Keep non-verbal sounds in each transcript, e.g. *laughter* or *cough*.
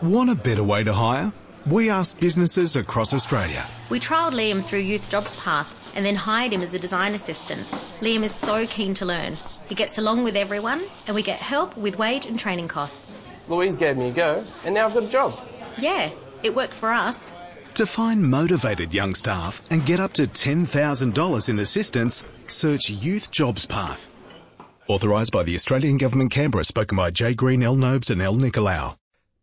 Want a better way to hire? We asked businesses across Australia. We trialled Liam through Youth Jobs Path and then hired him as a design assistant. Liam is so keen to learn. He gets along with everyone and we get help with wage and training costs. Louise gave me a go and now I've got a job. Yeah, it worked for us. To find motivated young staff and get up to $10,000 in assistance, search Youth Jobs Path. Authorised by the Australian Government Canberra, spoken by Jay Green, L. Nobes and L. Nicolau.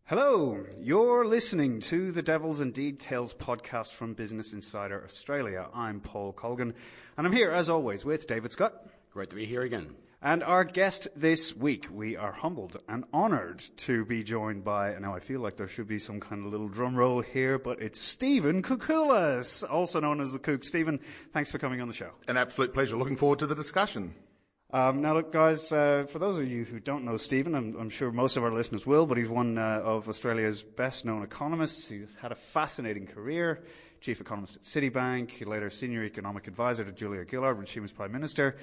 Hello, you're listening to the Devils and Details podcast from Business Insider Australia. I'm Paul Colgan, and I'm here as always with David Scott. Great to be here again. And our guest this week, we are humbled and honoured to be joined by, now I feel like there should be some kind of little drum roll here, but it's Stephen Koukoulas, also known as the Kook. Stephen, thanks for coming on the show. An absolute pleasure. Looking forward to the discussion. Um, now, look, guys, uh, for those of you who don't know Stephen, I'm, I'm sure most of our listeners will, but he's one uh, of Australia's best known economists. He's had a fascinating career. Chief economist at Citibank, later senior economic advisor to Julia Gillard when she was Prime Minister.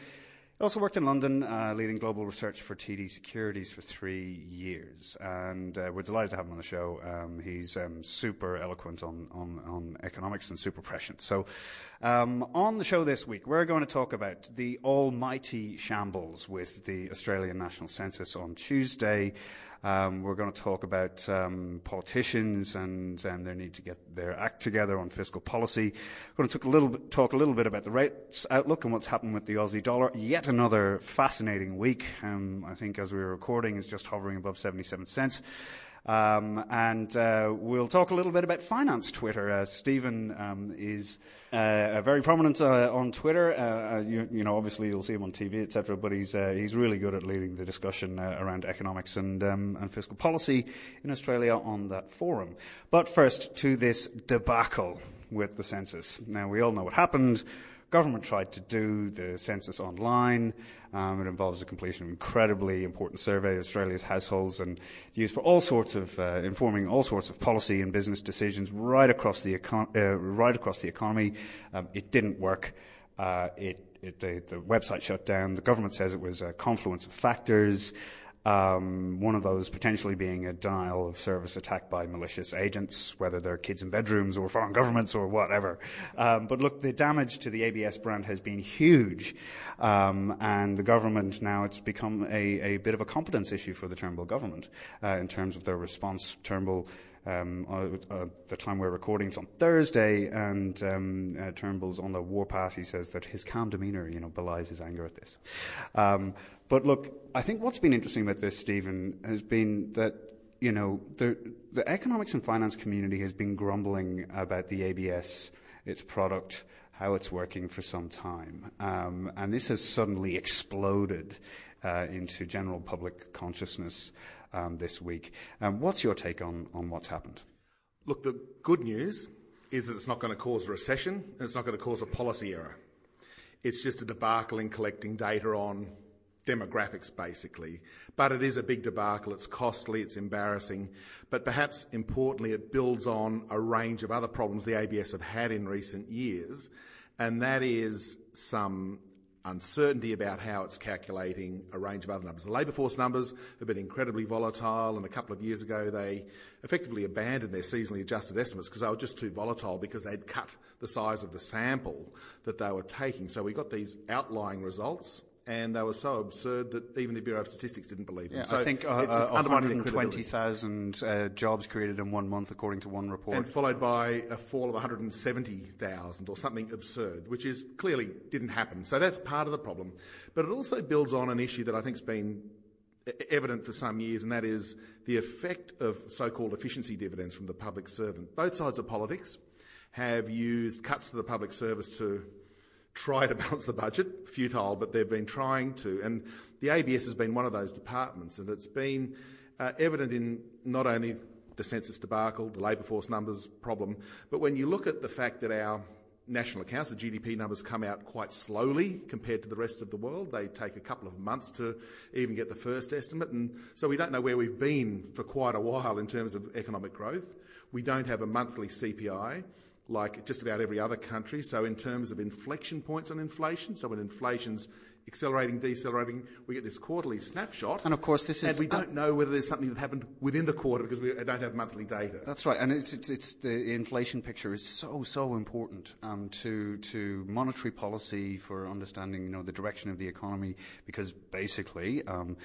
He also worked in London, uh, leading global research for TD Securities for three years. And uh, we're delighted to have him on the show. Um, he's um, super eloquent on, on, on, economics and super prescient. So, um, on the show this week, we're going to talk about the almighty shambles with the Australian National Census on Tuesday. Um, we're going to talk about um, politicians and, and, their need to get their act together on fiscal policy. We're going to talk a, little bit, talk a little bit about the rates outlook and what's happened with the Aussie dollar. Yet another fascinating week. Um, I think as we were recording, it's just hovering above 77 cents. Um, and uh, we'll talk a little bit about finance Twitter. Uh, Stephen um, is uh, very prominent uh, on Twitter. Uh, uh, you, you, know, obviously you'll see him on TV, etc. But he's he's really good at leading the discussion around economics and um, and fiscal policy in Australia on that forum. But first to this debacle with the census. Now we all know what happened government tried to do the census online. Um, it involves the completion of an incredibly important survey of Australia's households and used for all sorts of uh, informing all sorts of policy and business decisions right across the econ- uh, right across the economy. Um, it didn't work. Uh, it, it, the, the, website shut down. The government says it was a confluence of factors. Um, one of those potentially being a denial of service attack by malicious agents, whether they're kids in bedrooms or foreign governments or whatever. Um, but look, the damage to the ABS brand has been huge, um, and the government now it's become a, a, bit of a competence issue for the Turnbull government uh, in terms of their response. Turnbull um, uh, uh, the time we're recording is on Thursday, and um, uh, Turnbull's on the warpath. He says that his calm demeanour, you know, belies his anger at this. Um, but look, I think what's been interesting about this, Stephen, has been that you know the the economics and finance community has been grumbling about the ABS, its product, how it's working for some time, um, and this has suddenly exploded uh, into general public consciousness um, this week. Um, what's your take on, on what's happened? Look, the good news is that it's not going to cause a recession and it's not going to cause a policy error. It's just a debacle in collecting data on demographics, basically. But it is a big debacle. It's costly, it's embarrassing. But perhaps importantly, it builds on a range of other problems the ABS have had in recent years, and that is some uncertainty about how it's calculating a range of other numbers. The labour force numbers have been incredibly volatile, and a couple of years ago they effectively abandoned their seasonally adjusted estimates because they were just too volatile because they'd cut the size of the sample that they were taking. So we got these outlying results and they were so absurd that even the Bureau of Statistics didn't believe them. Yeah, so I think uh, uh, 120,000 uh, jobs created in one month, according to one report. And followed by a fall of 170,000 or something absurd, which is clearly didn't happen. So that's part of the problem. But it also builds on an issue that I think's been evident for some years, and that is the effect of so-called efficiency dividends from the public servant. Both sides of politics have used cuts to the public service to try to *laughs* balance the budget, futile, but they've been trying to. And the ABS has been one of those departments, and it's been uh, evident in not only the census debacle, the labour force numbers problem, but when you look at the fact that our national accounts, the GDP numbers come out quite slowly compared to the rest of the world. They take a couple of months to even get the first estimate, and so we don't know where we've been for quite a while in terms of economic growth. We don't have a monthly CPI like just about every other country. So, in terms of inflection points on inflation, so when inflation's accelerating, decelerating. We get this quarterly snapshot. And of course, this is. And we don't know whether there's something that happened within the quarter because we don't have monthly data. That's right. And it's, it's, it's the inflation picture is so, so important um, to, to monetary policy for understanding, you know, the direction of the economy because basically, um,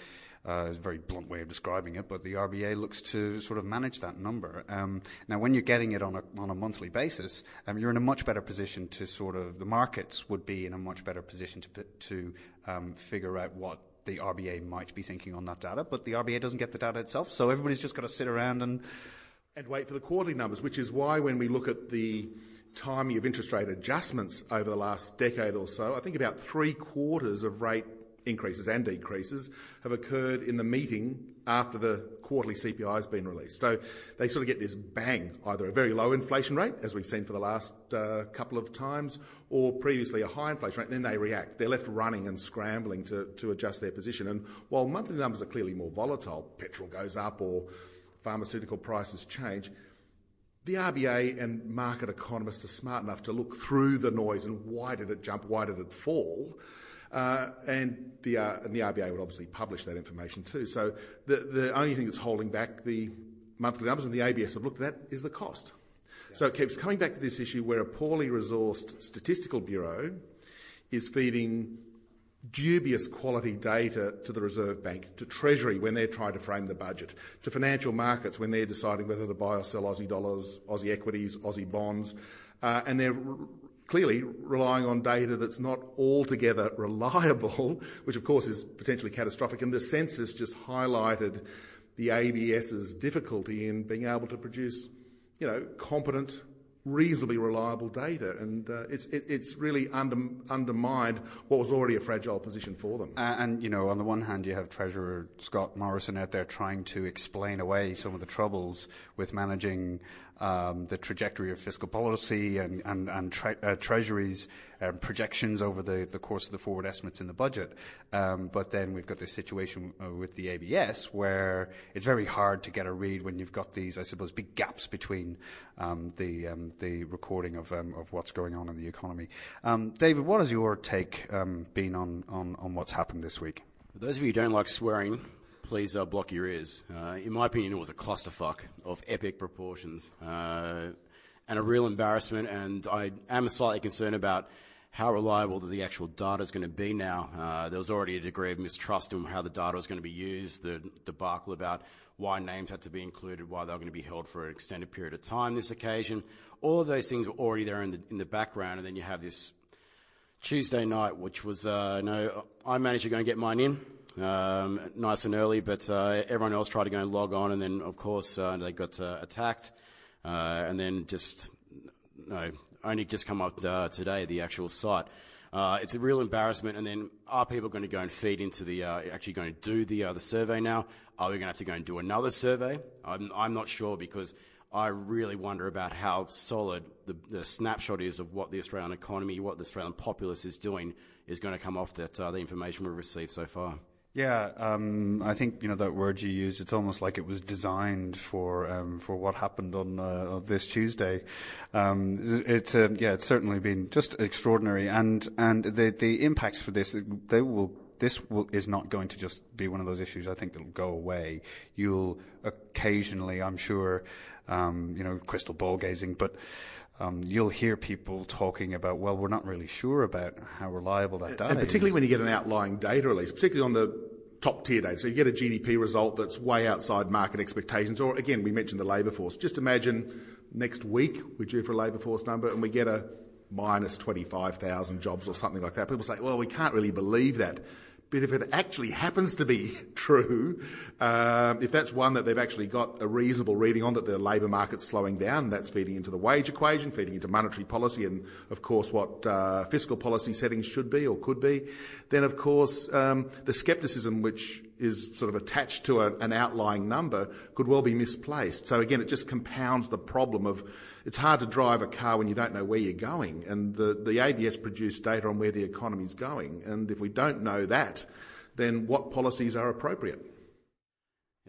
uh, it's a very blunt way of describing it, but the RBA looks to sort of manage that number. Um, now, when you're getting it on a, on a monthly basis, um, you're in a much better position to sort of, the markets would be in a much better position to, to um, figure out what the RBA might be thinking on that data, but the RBA doesn't get the data itself, so everybody's just got to sit around and. And wait for the quarterly numbers, which is why when we look at the timing of interest rate adjustments over the last decade or so, I think about three quarters of rate increases and decreases have occurred in the meeting after the quarterly CPI has been released. So they sort of get this bang, either a very low inflation rate, as we've seen for the last uh, couple of times, or previously a high inflation rate, then they react. They're left running and scrambling to, to adjust their position. And while monthly numbers are clearly more volatile, petrol goes up or pharmaceutical prices change, the RBA and market economists are smart enough to look through the noise and why did it jump, why did it fall, uh, and, the, uh, and the RBA would obviously publish that information too. So the, the only thing that's holding back the monthly numbers, and the ABS have looked at that, is the cost. So it keeps coming back to this issue where a poorly resourced statistical bureau is feeding dubious quality data to the Reserve Bank, to Treasury when they're trying to frame the budget, to financial markets when they're deciding whether to buy or sell Aussie dollars, Aussie equities, Aussie bonds, uh, and they're clearly relying on data that's not altogether *laughs* reliable, which of course is potentially catastrophic. And the census just highlighted the ABS's difficulty in being able to produce, you know, competent, reasonably reliable data, and uh, it's it, it's really under, undermined what was already a fragile position for them. And you know, on the one hand, you have Treasurer Scott Morrison out there trying to explain away some of the troubles with managing the trajectory of fiscal policy and, uh, Treasury's um, projections over the, course of the forward estimates in the budget. Um, but then we've got this situation uh, with the ABS where it's very hard to get a read when you've got these, I suppose, big gaps between um, the, um, recording of, um, what's going on in the economy. Um, David, what has your take been on what's happened this week? For those of you who don't like swearing, please uh, block your ears. Uh, in my opinion, it was a clusterfuck of epic proportions uh, and a real embarrassment. And I am slightly concerned about how reliable the actual data is going to be now. Uh, there was already a degree of mistrust in how the data was going to be used, the debacle about why names had to be included, why they were going to be held for an extended period of time this occasion. All of those things were already there in the, in the background, and then you have this Tuesday night, which was, uh, no, I managed to go and get mine in um, nice and early, but uh, everyone else tried to go and log on, and then of course uh, they got uh, attacked, uh, and then just no, only just come up uh, today the actual site. Uh, it's a real embarrassment. And then are people going to go and feed into the actually going to do the the survey now? Are we going to have to go and do another survey? I'm, I'm not sure because. I really wonder about how solid the, the, snapshot is of what the Australian economy, what the Australian populace is doing, is going to come off that uh, the information we've received so far. Yeah, um, I think you know that word you used. It's almost like it was designed for um, for what happened on uh, this Tuesday. Um, it's uh, yeah, it's certainly been just extraordinary, and and the the impacts for this they will this will, is not going to just be one of those issues. I think that'll go away. You'll occasionally, I'm sure, um, you know, crystal ball gazing, but. Um, you'll hear people talking about, well, we're not really sure about how reliable that data and particularly is. when you get an outlying data release, particularly on the top tier data. So you get a GDP result that's way outside market expectations, or again, we mentioned the labour force. Just imagine next week we're due for a labour force number and we get a minus 25,000 jobs or something like that. People say, well, we can't really believe that. But if it actually happens to be *laughs* true, um, if that's one that they've actually got a reasonable reading on that the labour market's slowing down, that's feeding into the wage equation, feeding into monetary policy, and of course what uh, fiscal policy settings should be or could be, then of course um, the scepticism which is sort of attached to a, an outlying number could well be misplaced. So again, it just compounds the problem of it's hard to drive a car when you don't know where you're going. And the, the ABS produced data on where the economy is going. And if we don't know that, then what policies are appropriate?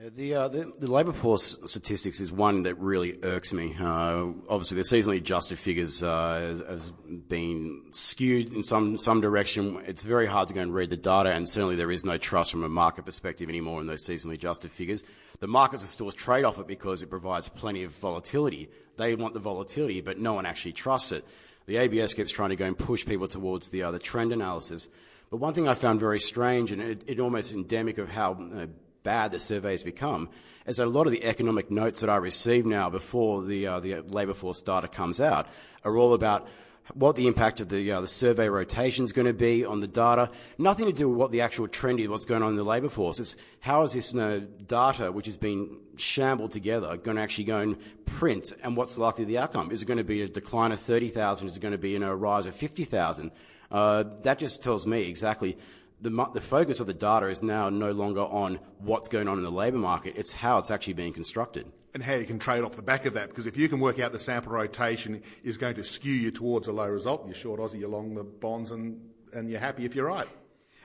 Yeah, the, uh, the, the labour force statistics is one that really irks me. Uh, obviously, the seasonally adjusted figures uh, has, has, been skewed in some some direction. It's very hard to go and read the data, and certainly there is no trust from a market perspective anymore in those seasonally adjusted figures. The markets are still trade off it because it provides plenty of volatility. They want the volatility, but no one actually trusts it. The ABS keeps trying to go and push people towards the, uh, trend analysis. But one thing I found very strange, and it, it almost endemic of how uh, bad the survey's become is that a lot of the economic notes that I receive now before the, uh, the labour force data comes out are all about what the impact of the, uh, the survey rotation is going to be on the data. Nothing to do with what the actual trend is, what's going on in the labour force. It's how is this you know, data, which has been shambled together, going to actually go and print, and what's likely the outcome? Is it going to be a decline of 30,000? Is it going to be you know, a rise of 50,000? Uh, that just tells me exactly the, the focus of the data is now no longer on what's going on in the labour market, it's how it's actually being constructed. And how you can trade off the back of that, because if you can work out the sample rotation is going to skew you towards a low result, you're short Aussie you're long the bonds and, and you're happy if you're right.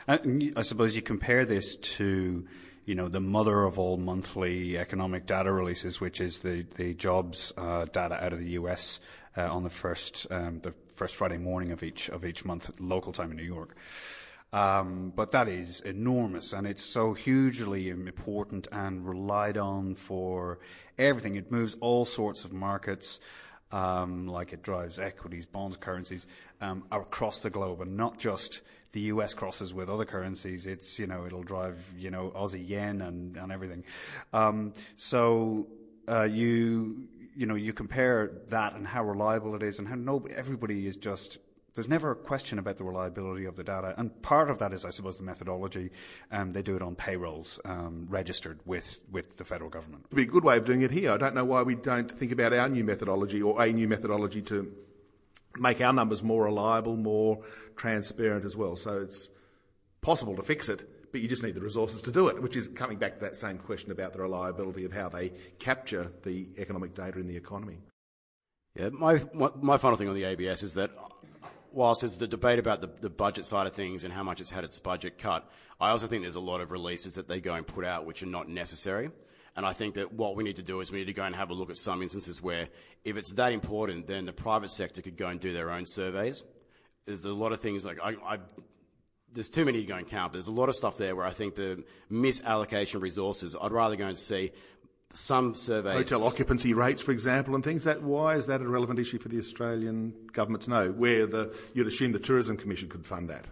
And I suppose you compare this to, you know, the mother of all monthly economic data releases, which is the, the jobs uh, data out of the US uh, on the first, um, the first Friday morning of each, of each month, local time in New York. Um, but that is enormous, and it's so hugely important and relied on for everything. It moves all sorts of markets, um, like it drives equities, bonds, currencies um, across the globe, and not just the US crosses with other currencies. It's you know it'll drive you know Aussie yen and and everything. Um, so uh, you you know you compare that and how reliable it is, and how nobody everybody is just there's never a question about the reliability of the data, and part of that is, I suppose, the methodology. Um, they do it on payrolls um, registered with, with the federal government. It'd be a good way of doing it here. I don't know why we don't think about our new methodology or a new methodology to make our numbers more reliable, more transparent as well. So it's possible to fix it, but you just need the resources to do it, which is coming back to that same question about the reliability of how they capture the economic data in the economy. Yeah, my, my final thing on the ABS is that whilst there's the debate about the, the budget side of things and how much it's had its budget cut, I also think there's a lot of releases that they go and put out which are not necessary. And I think that what we need to do is we need to go and have a look at some instances where if it's that important, then the private sector could go and do their own surveys. There's a lot of things like I, I there's too many to go and count. But there's a lot of stuff there where I think the misallocation of resources, I'd rather go and see some surveys. Hotel occupancy rates, for example, and things. That why is that a relevant issue for the Australian government to know? Where the you'd assume the Tourism Commission could fund that.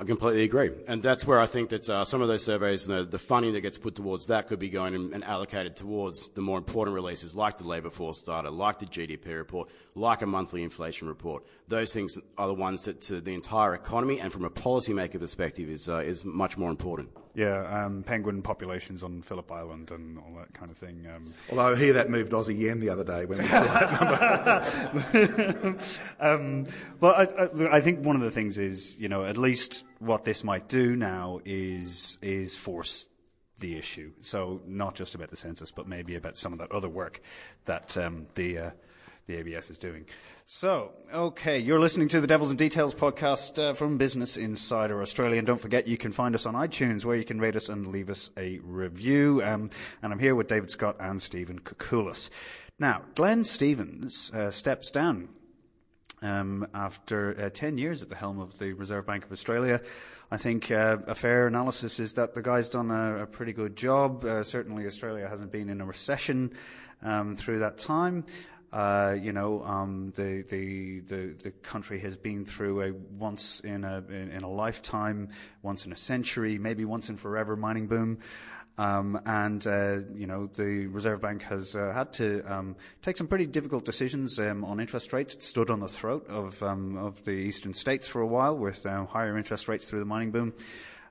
I completely agree, and that's where I think that uh, some of those surveys, the, the, funding that gets put towards that, could be going and, and, allocated towards the more important releases, like the labour force data, like the GDP report, like a monthly inflation report. Those things are the ones that, to the entire economy and from a policymaker perspective, is uh, is much more important. Yeah, um, penguin populations on Phillip Island and all that kind of thing. Um. Although I hear that moved Aussie yen the other day when we saw that number. *laughs* um, well, I, I, I, think one of the things is, you know, at least what this might do now is is force the issue. So not just about the census, but maybe about some of that other work that um, the uh, the ABS is doing. So, okay, you're listening to the Devils and Details podcast uh, from Business Insider Australia. And don't forget, you can find us on iTunes where you can rate us and leave us a review. Um, and I'm here with David Scott and Stephen Koukoulas. Now, Glenn Stevens uh, steps down um, after uh, 10 years at the helm of the Reserve Bank of Australia. I think uh, a fair analysis is that the guy's done a, a pretty good job. Uh, certainly, Australia hasn't been in a recession um, through that time. Uh, you know, um, the, the, the, the, country has been through a once in a, in, in, a lifetime, once in a century, maybe once in forever mining boom. Um, and, uh, you know, the Reserve Bank has uh, had to um, take some pretty difficult decisions um, on interest rates. It stood on the throat of, um, of the eastern states for a while with uh, higher interest rates through the mining boom.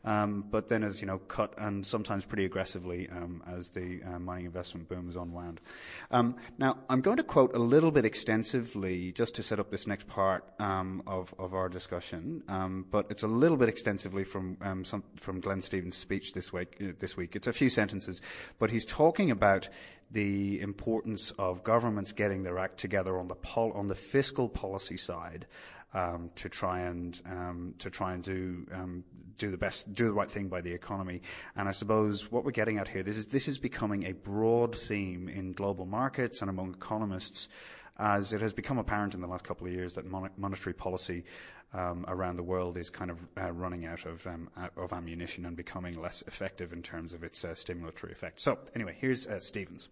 Um, but then as you know, cut and sometimes pretty aggressively um, as the uh, mining investment boom is unwound. Um, now, I'm going to quote a little bit extensively just to set up this next part um, of, of our discussion, um, but it's a little bit extensively from um, some, from Glenn Stevens' speech this week. Uh, this week, it's a few sentences, but he's talking about the importance of governments getting their act together on the pol- on the fiscal policy side um, to try and um, to try and do um, do the best, do the right thing by the economy. And I suppose what we're getting at here, this is this is becoming a broad theme in global markets and among economists, as it has become apparent in the last couple of years that mon- monetary policy. Um, around the world is kind of uh, running out of, um, of ammunition and becoming less effective in terms of its uh, stimulatory effect. So, anyway, here's uh, Stevens.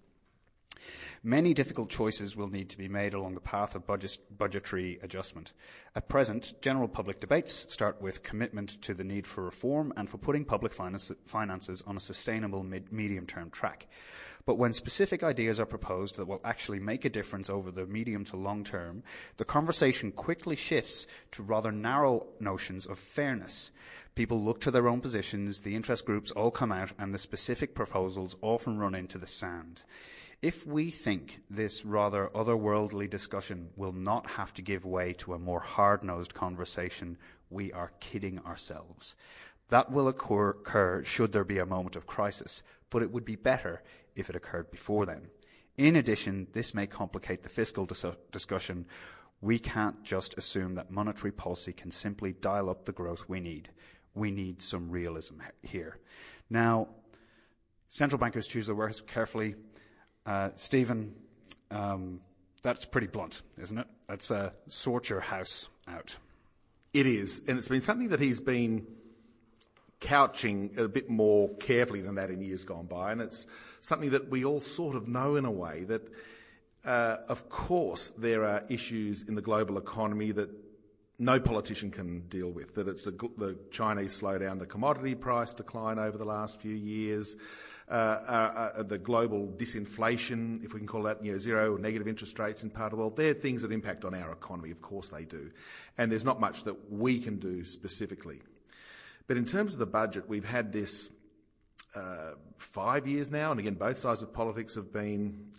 Many difficult choices will need to be made along the path of budget, budgetary adjustment. At present, general public debates start with commitment to the need for reform and for putting public finance, finances on a sustainable mid, medium term track. But when specific ideas are proposed that will actually make a difference over the medium to long term, the conversation quickly shifts to rather narrow notions of fairness. People look to their own positions, the interest groups all come out, and the specific proposals often run into the sand. If we think this rather otherworldly discussion will not have to give way to a more hard nosed conversation, we are kidding ourselves. That will occur, occur, should there be a moment of crisis, but it would be better if it occurred before then. In addition, this may complicate the fiscal dis- discussion. We can't just assume that monetary policy can simply dial up the growth we need. We need some realism here. Now, central bankers choose their words carefully. Uh, Stephen, um, that's pretty blunt, isn't it? That's uh, sort your house out. It is, and it's been something that he's been couching a bit more carefully than that in years gone by, and it's something that we all sort of know in a way that, uh, of course, there are issues in the global economy that no politician can deal with. That it's a, the Chinese slowdown, the commodity price decline over the last few years. Uh, uh, uh, the global disinflation, if we can call that, you know, zero or negative interest rates in part of the world, they're things that impact on our economy. Of course they do. And there's not much that we can do specifically. But in terms of the budget, we've had this uh, five years now, and again, both sides of politics have been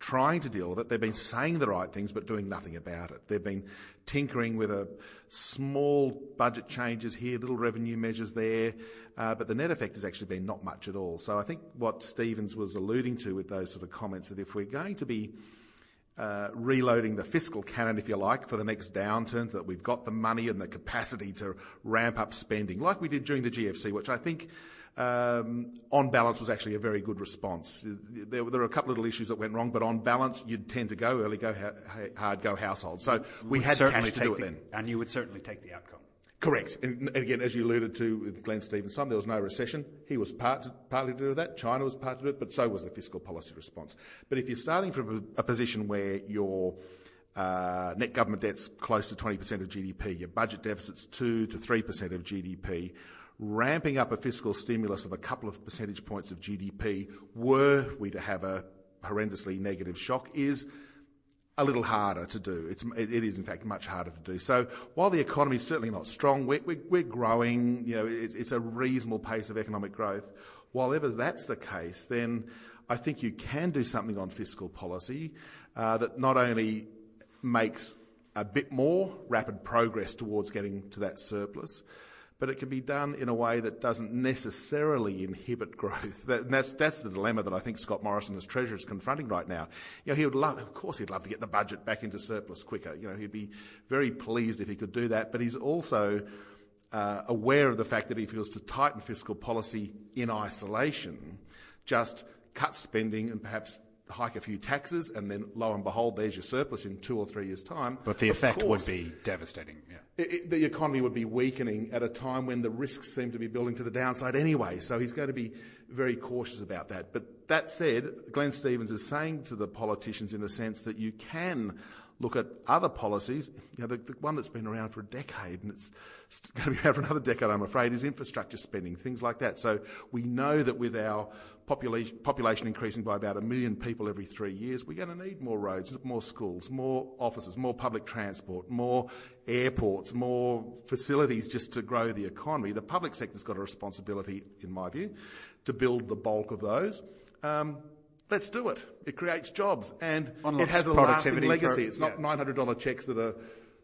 trying to deal with it. They've been saying the right things but doing nothing about it. They've been tinkering with a small budget changes here, little revenue measures there, uh, but the net effect has actually been not much at all. So I think what Stevens was alluding to with those sort of comments that if we're going to be uh, reloading the fiscal cannon, if you like, for the next downturn, so that we've got the money and the capacity to ramp up spending, like we did during the GFC, which I think um, on balance was actually a very good response. There, there, were a couple of little issues that went wrong, but on balance, you'd tend to go early, go ha- hard, go household. So we had cash to do it the, then. And you would certainly take the outcome. Correct. And again, as you alluded to with Glenn Stevens, there was no recession. He was part, partly to do that. China was part to do it, but so was the fiscal policy response. But if you're starting from a position where your uh, net government debt's close to 20% of GDP, your budget deficit's 2 to 3% of GDP, ramping up a fiscal stimulus of a couple of percentage points of GDP, were we to have a horrendously negative shock, is a little harder to do. It's, it is, in fact, much harder to do. So while the economy is certainly not strong, we're, we're, we're growing. You know, it's, it's, a reasonable pace of economic growth. While ever that's the case, then I think you can do something on fiscal policy uh, that not only makes a bit more rapid progress towards getting to that surplus, but it can be done in a way that doesn't necessarily inhibit growth. That, that's, that's the dilemma that I think Scott Morrison as Treasurer is confronting right now. You know, he would love, of course, he'd love to get the budget back into surplus quicker. You know, he'd be very pleased if he could do that, but he's also uh, aware of the fact that if he was to tighten fiscal policy in isolation, just cut spending and perhaps hike a few taxes, and then lo and behold, there's your surplus in two or three years' time. But the effect course, would be devastating. Yeah. It, it, the economy would be weakening at a time when the risks seem to be building to the downside anyway. So he's going to be very cautious about that. But that said, Glenn Stevens is saying to the politicians in the sense that you can look at other policies. You know, the, the, one that's been around for a decade and it's *laughs* going to be around for another decade, I'm afraid, is infrastructure spending, things like that. So we know that with our population, population increasing by about a million people every three years, we're going to need more roads, more schools, more offices, more public transport, more airports, more facilities just to grow the economy. The public sector's got a responsibility, in my view, to build the bulk of those. Um, Let's do it. It creates jobs and it has a lasting legacy. For, it's not yeah. $900 checks that are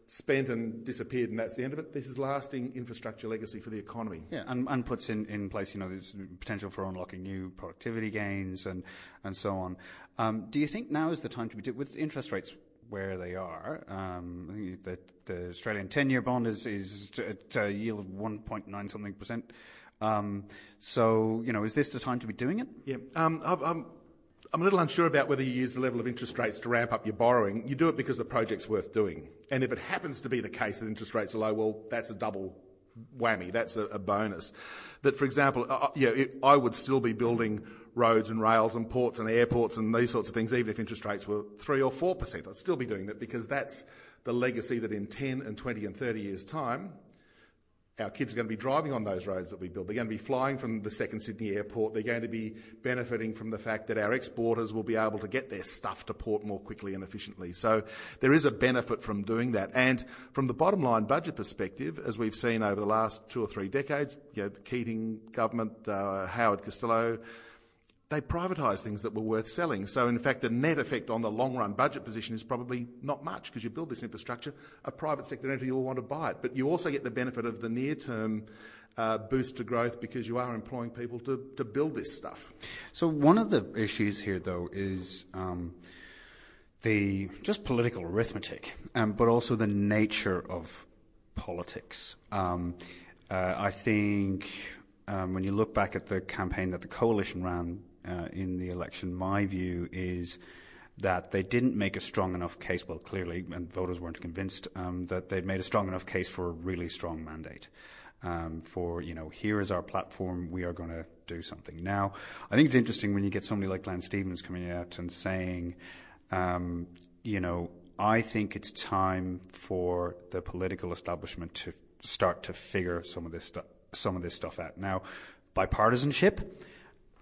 spent and disappeared and that's the end of it. This is lasting infrastructure legacy for the economy. Yeah, and, and puts in, in place, you know, there's potential for unlocking new productivity gains and, and so on. Um, do you think now is the time to be, with interest rates where they are. Um, the, the Australian 10 year bond is, is at a yield of 1.9 something percent. Um, so, you know, is this the time to be doing it? Yeah. Um, I'm, I'm a little unsure about whether you use the level of interest rates to ramp up your borrowing. You do it because the project's worth doing. And if it happens to be the case that interest rates are low, well, that's a double whammy. That's a, a bonus. That, for example, uh, yeah, it, I would still be building roads and rails and ports and airports and these sorts of things, even if interest rates were 3 or 4%. I'd still be doing that because that's the legacy that in 10 and 20 and 30 years' time, our kids are going to be driving on those roads that we build. They're going to be flying from the second Sydney airport. They're going to be benefiting from the fact that our exporters will be able to get their stuff to port more quickly and efficiently. So there is a benefit from doing that. And from the bottom line budget perspective, as we've seen over the last two or three decades, you know, Keating government, uh, Howard Costello, they privatised things that were worth selling. So, in fact, the net effect on the long run budget position is probably not much because you build this infrastructure, a private sector entity will want to buy it. But you also get the benefit of the near term uh, boost to growth because you are employing people to, to build this stuff. So, one of the issues here, though, is. Um, the just political arithmetic, um, but also the nature of politics. Um, uh, I think um, when you look back at the campaign that the coalition ran uh, in the election, my view is that they didn't make a strong enough case, well, clearly, and voters weren't convinced, um, that they'd made a strong enough case for a really strong mandate. Um, for, you know, here is our platform, we are going to do something. Now, I think it's interesting when you get somebody like Glenn Stevens coming out and saying, um, you know, I think it's time for the political establishment to start to figure some of this some of this stuff out. Now, bipartisanship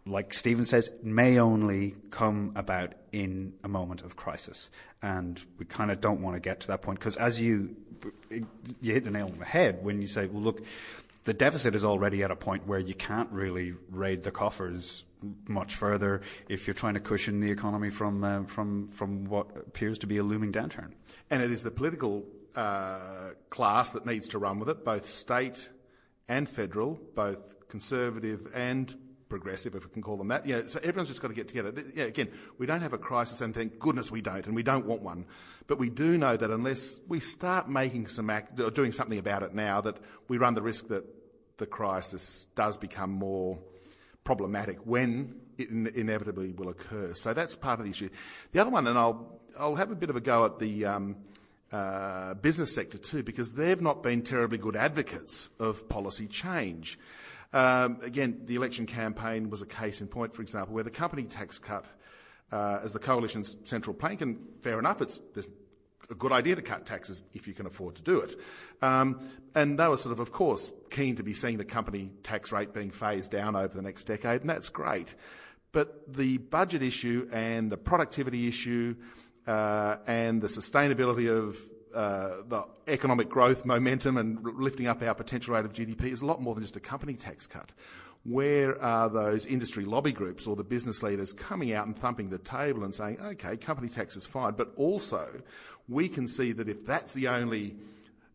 like Stephen says, may only come about in a moment of crisis. And we kind of don't want to get to that point because as you, you hit the nail on the head when you say, well, look, the deficit is already at a point where you can't really raid the coffers much further if you're trying to cushion the economy from, uh, from, from what appears to be a looming downturn. And it is the political uh, class that needs to run with it, both state and federal, both conservative and progressive, if we can call them that. Yeah, so everyone's just got to get together. Yeah, again, we don't have a crisis, and thank goodness we don't, and we don't want one. But we do know that unless we start making some act, or doing something about it now, that we run the risk that the crisis does become more problematic when it inevitably will occur. So that's part of the issue. The other one, and I'll I'll have a bit of a go at the. Um, uh, business sector too, because they've not been terribly good advocates of policy change. Um, again, the election campaign was a case in point, for example, where the company tax cut uh, as the coalition's central plank, and fair enough, it's a good idea to cut taxes if you can afford to do it. Um, and they were sort of, of course, keen to be seeing the company tax rate being phased down over the next decade, and that's great. But the budget issue and the productivity issue uh, and the sustainability of uh, the economic growth momentum and lifting up our potential rate of GDP is a lot more than just a company tax cut. Where are those industry lobby groups or the business leaders coming out and thumping the table and saying, okay, company tax is fine, but also we can see that if that's the only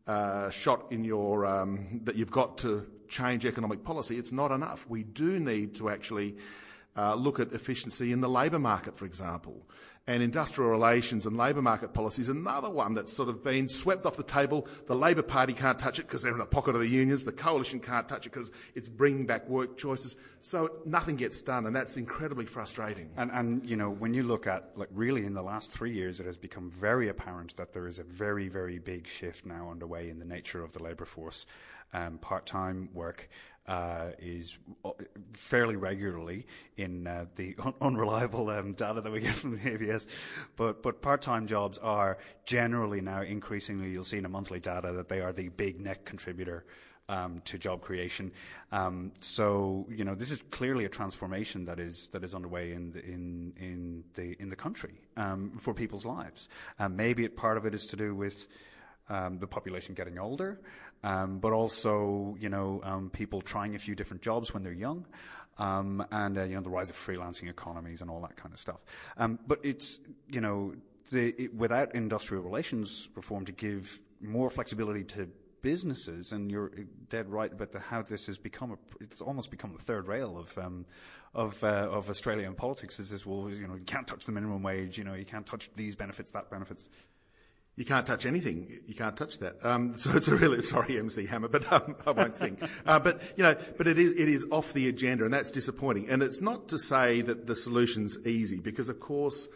uh, shot in your um, that you've got to change economic policy, it's not enough. We do need to actually uh, look at efficiency in the labour market, for example. And industrial relations and labour market policy is another one that's sort of been swept off the table. The Labor Party can't touch it because they're in the pocket of the unions. The coalition can't touch it because it's bringing back work choices. So nothing gets done, and that's incredibly frustrating. And, and you know, when you look at, like, really in the last three years, it has become very apparent that there is a very, very big shift now underway in the nature of the labour force. Um, part-time work uh, is uh, fairly regularly in uh, the *laughs* un- unreliable um, data that we get from the *laughs* ABS. But, but part-time jobs are generally now increasingly, you'll see in the monthly data that they are the big net contributor um, to job creation. Um, so you know this is clearly a transformation that is that is underway in the in in the in the country um, for people's lives. Um, maybe it, part of it is to do with um, the population getting older, um, but also, you know, um, people trying a few different jobs when they're young. Um, and, uh, you know, the rise of freelancing economies and all that kind of stuff. Um, but it's, you know, the, it, without industrial relations reform to give more flexibility to businesses, and you're dead right about the, how this has become, a, it's almost become the third rail of, um, of, uh, of Australian politics is this, well, you know, you can't touch the minimum wage, you know, you can't touch these benefits, that benefits. You can't touch anything. You can't touch that. Um, *laughs* so it's a really sorry, MC Hammer, but um, I won't sing. *laughs* Uh, but you know, but it is it is off the agenda, and that's disappointing. And it's not to say that the solution's easy, because of course.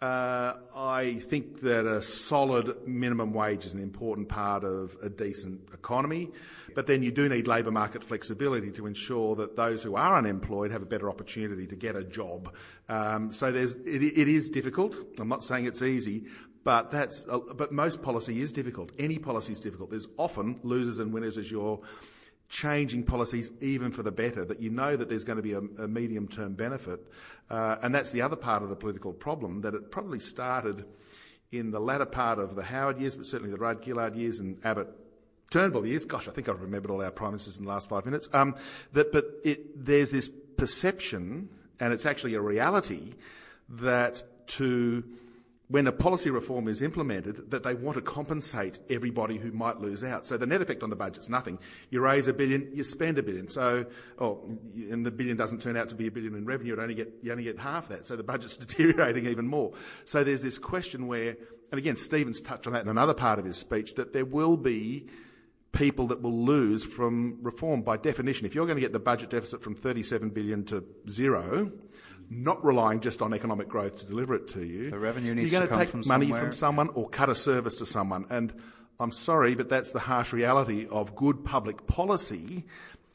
Uh, I think that a solid minimum wage is an important part of a decent economy, but then you do need labour market flexibility to ensure that those who are unemployed have a better opportunity to get a job. Um, so there's, it, it is difficult. I'm not saying it's easy, but that's, uh, but most policy is difficult. Any policy is difficult. There's often losers and winners as you're changing policies even for the better, that you know that there's going to be a, a medium term benefit. Uh, and that's the other part of the political problem, that it probably started in the latter part of the Howard years, but certainly the Rudd Gillard years and Abbott Turnbull years. Gosh, I think I've remembered all our prime ministers in the last five minutes. Um, that, but it, there's this perception, and it's actually a reality, that to when a policy reform is implemented, that they want to compensate everybody who might lose out. So the net effect on the budget's nothing. You raise a billion, you spend a billion. So, oh, and the billion doesn't turn out to be a billion in revenue. Only get, you only get half that. So the budget's *laughs* deteriorating even more. So there's this question where, and again, Stephen's touched on that in another part of his speech, that there will be people that will lose from reform by definition. If you're going to get the budget deficit from 37 billion to zero, not relying just on economic growth to deliver it to you. The revenue needs You're going to come take from money somewhere. from someone or cut a service to someone. And I'm sorry, but that's the harsh reality of good public policy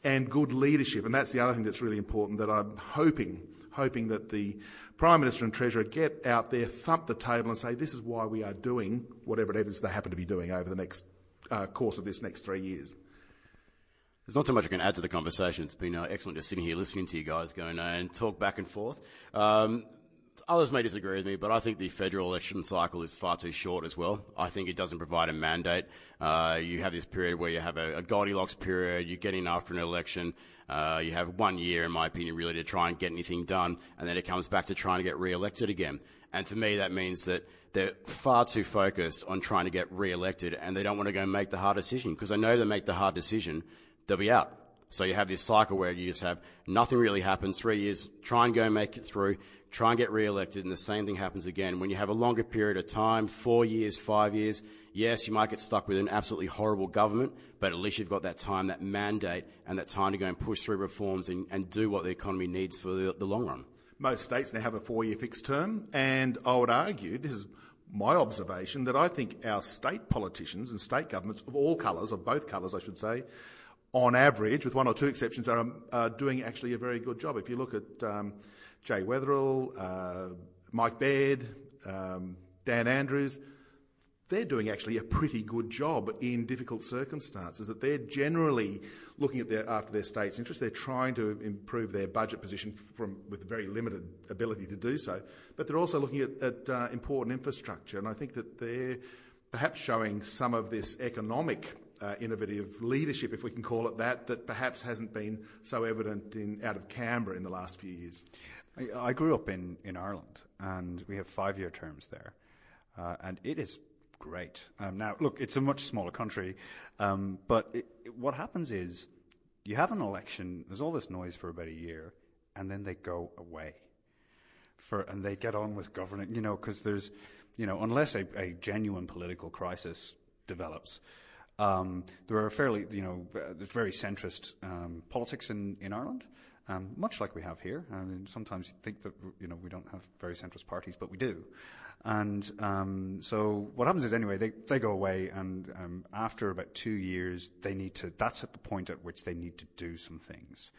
and good leadership. And that's the other thing that's really important that I'm hoping, hoping that the Prime Minister and Treasurer get out there, thump the table and say, this is why we are doing whatever it is they happen to be doing over the next uh, course of this next three years. There's not too much I can add to the conversation. It's been uh, excellent just sitting here listening to you guys go and, talk back and forth. Um, others may disagree with me, but I think the federal election cycle is far too short as well. I think it doesn't provide a mandate. Uh, you have this period where you have a, a Goldilocks period, you get in after an election, uh, you have one year, in my opinion, really to try and get anything done, and then it comes back to trying to get re-elected again. And to me, that means that they're far too focused on trying to get re-elected, and they don't want to go make the hard decision because they know they make the hard decision, they'll be out. So you have this cycle where you just have nothing really happens, three years, try and go and make it through, try and get re-elected, and the same thing happens again. When you have a longer period of time, four years, five years, yes, you might get stuck with an absolutely horrible government, but at least you've got that time, that mandate, and that time to go and push through reforms and, and do what the economy needs for the, the long run. Most states now have a four year fixed term, and I would argue, this is my observation, that I think our state politicians and state governments of all colours, of both colours, I should say, on average, with one or two exceptions, are, um, are doing actually a very good job. If you look at um, Jay Weatherill, uh, Mike Baird, um, Dan Andrews, they're doing actually a pretty good job in difficult circumstances. That they're generally looking at their after their state's interest. They're trying to improve their budget position from with very limited ability to do so. But they're also looking at, at uh, important infrastructure, and I think that they're perhaps showing some of this economic. Uh, innovative leadership, if we can call it that, that perhaps hasn't been so evident in, out of Canberra in the last few years. I, I grew up in, in Ireland, and we have five year terms there, uh, and it is great. Um, now, look, it's a much smaller country, um, but it, it, what happens is you have an election, there's all this noise for about a year, and then they go away. For, and they get on with governing, you know, because there's, you know, unless a, a genuine political crisis develops, um, there are fairly, you know, there's very centrist um, politics in, in Ireland, um, much like we have here. I mean, sometimes you think that, you know, we don't have very centrist parties, but we do. And um, so what happens is anyway, they, they go away, and um, after about two years, they need to. That's at the point at which they need to do some things.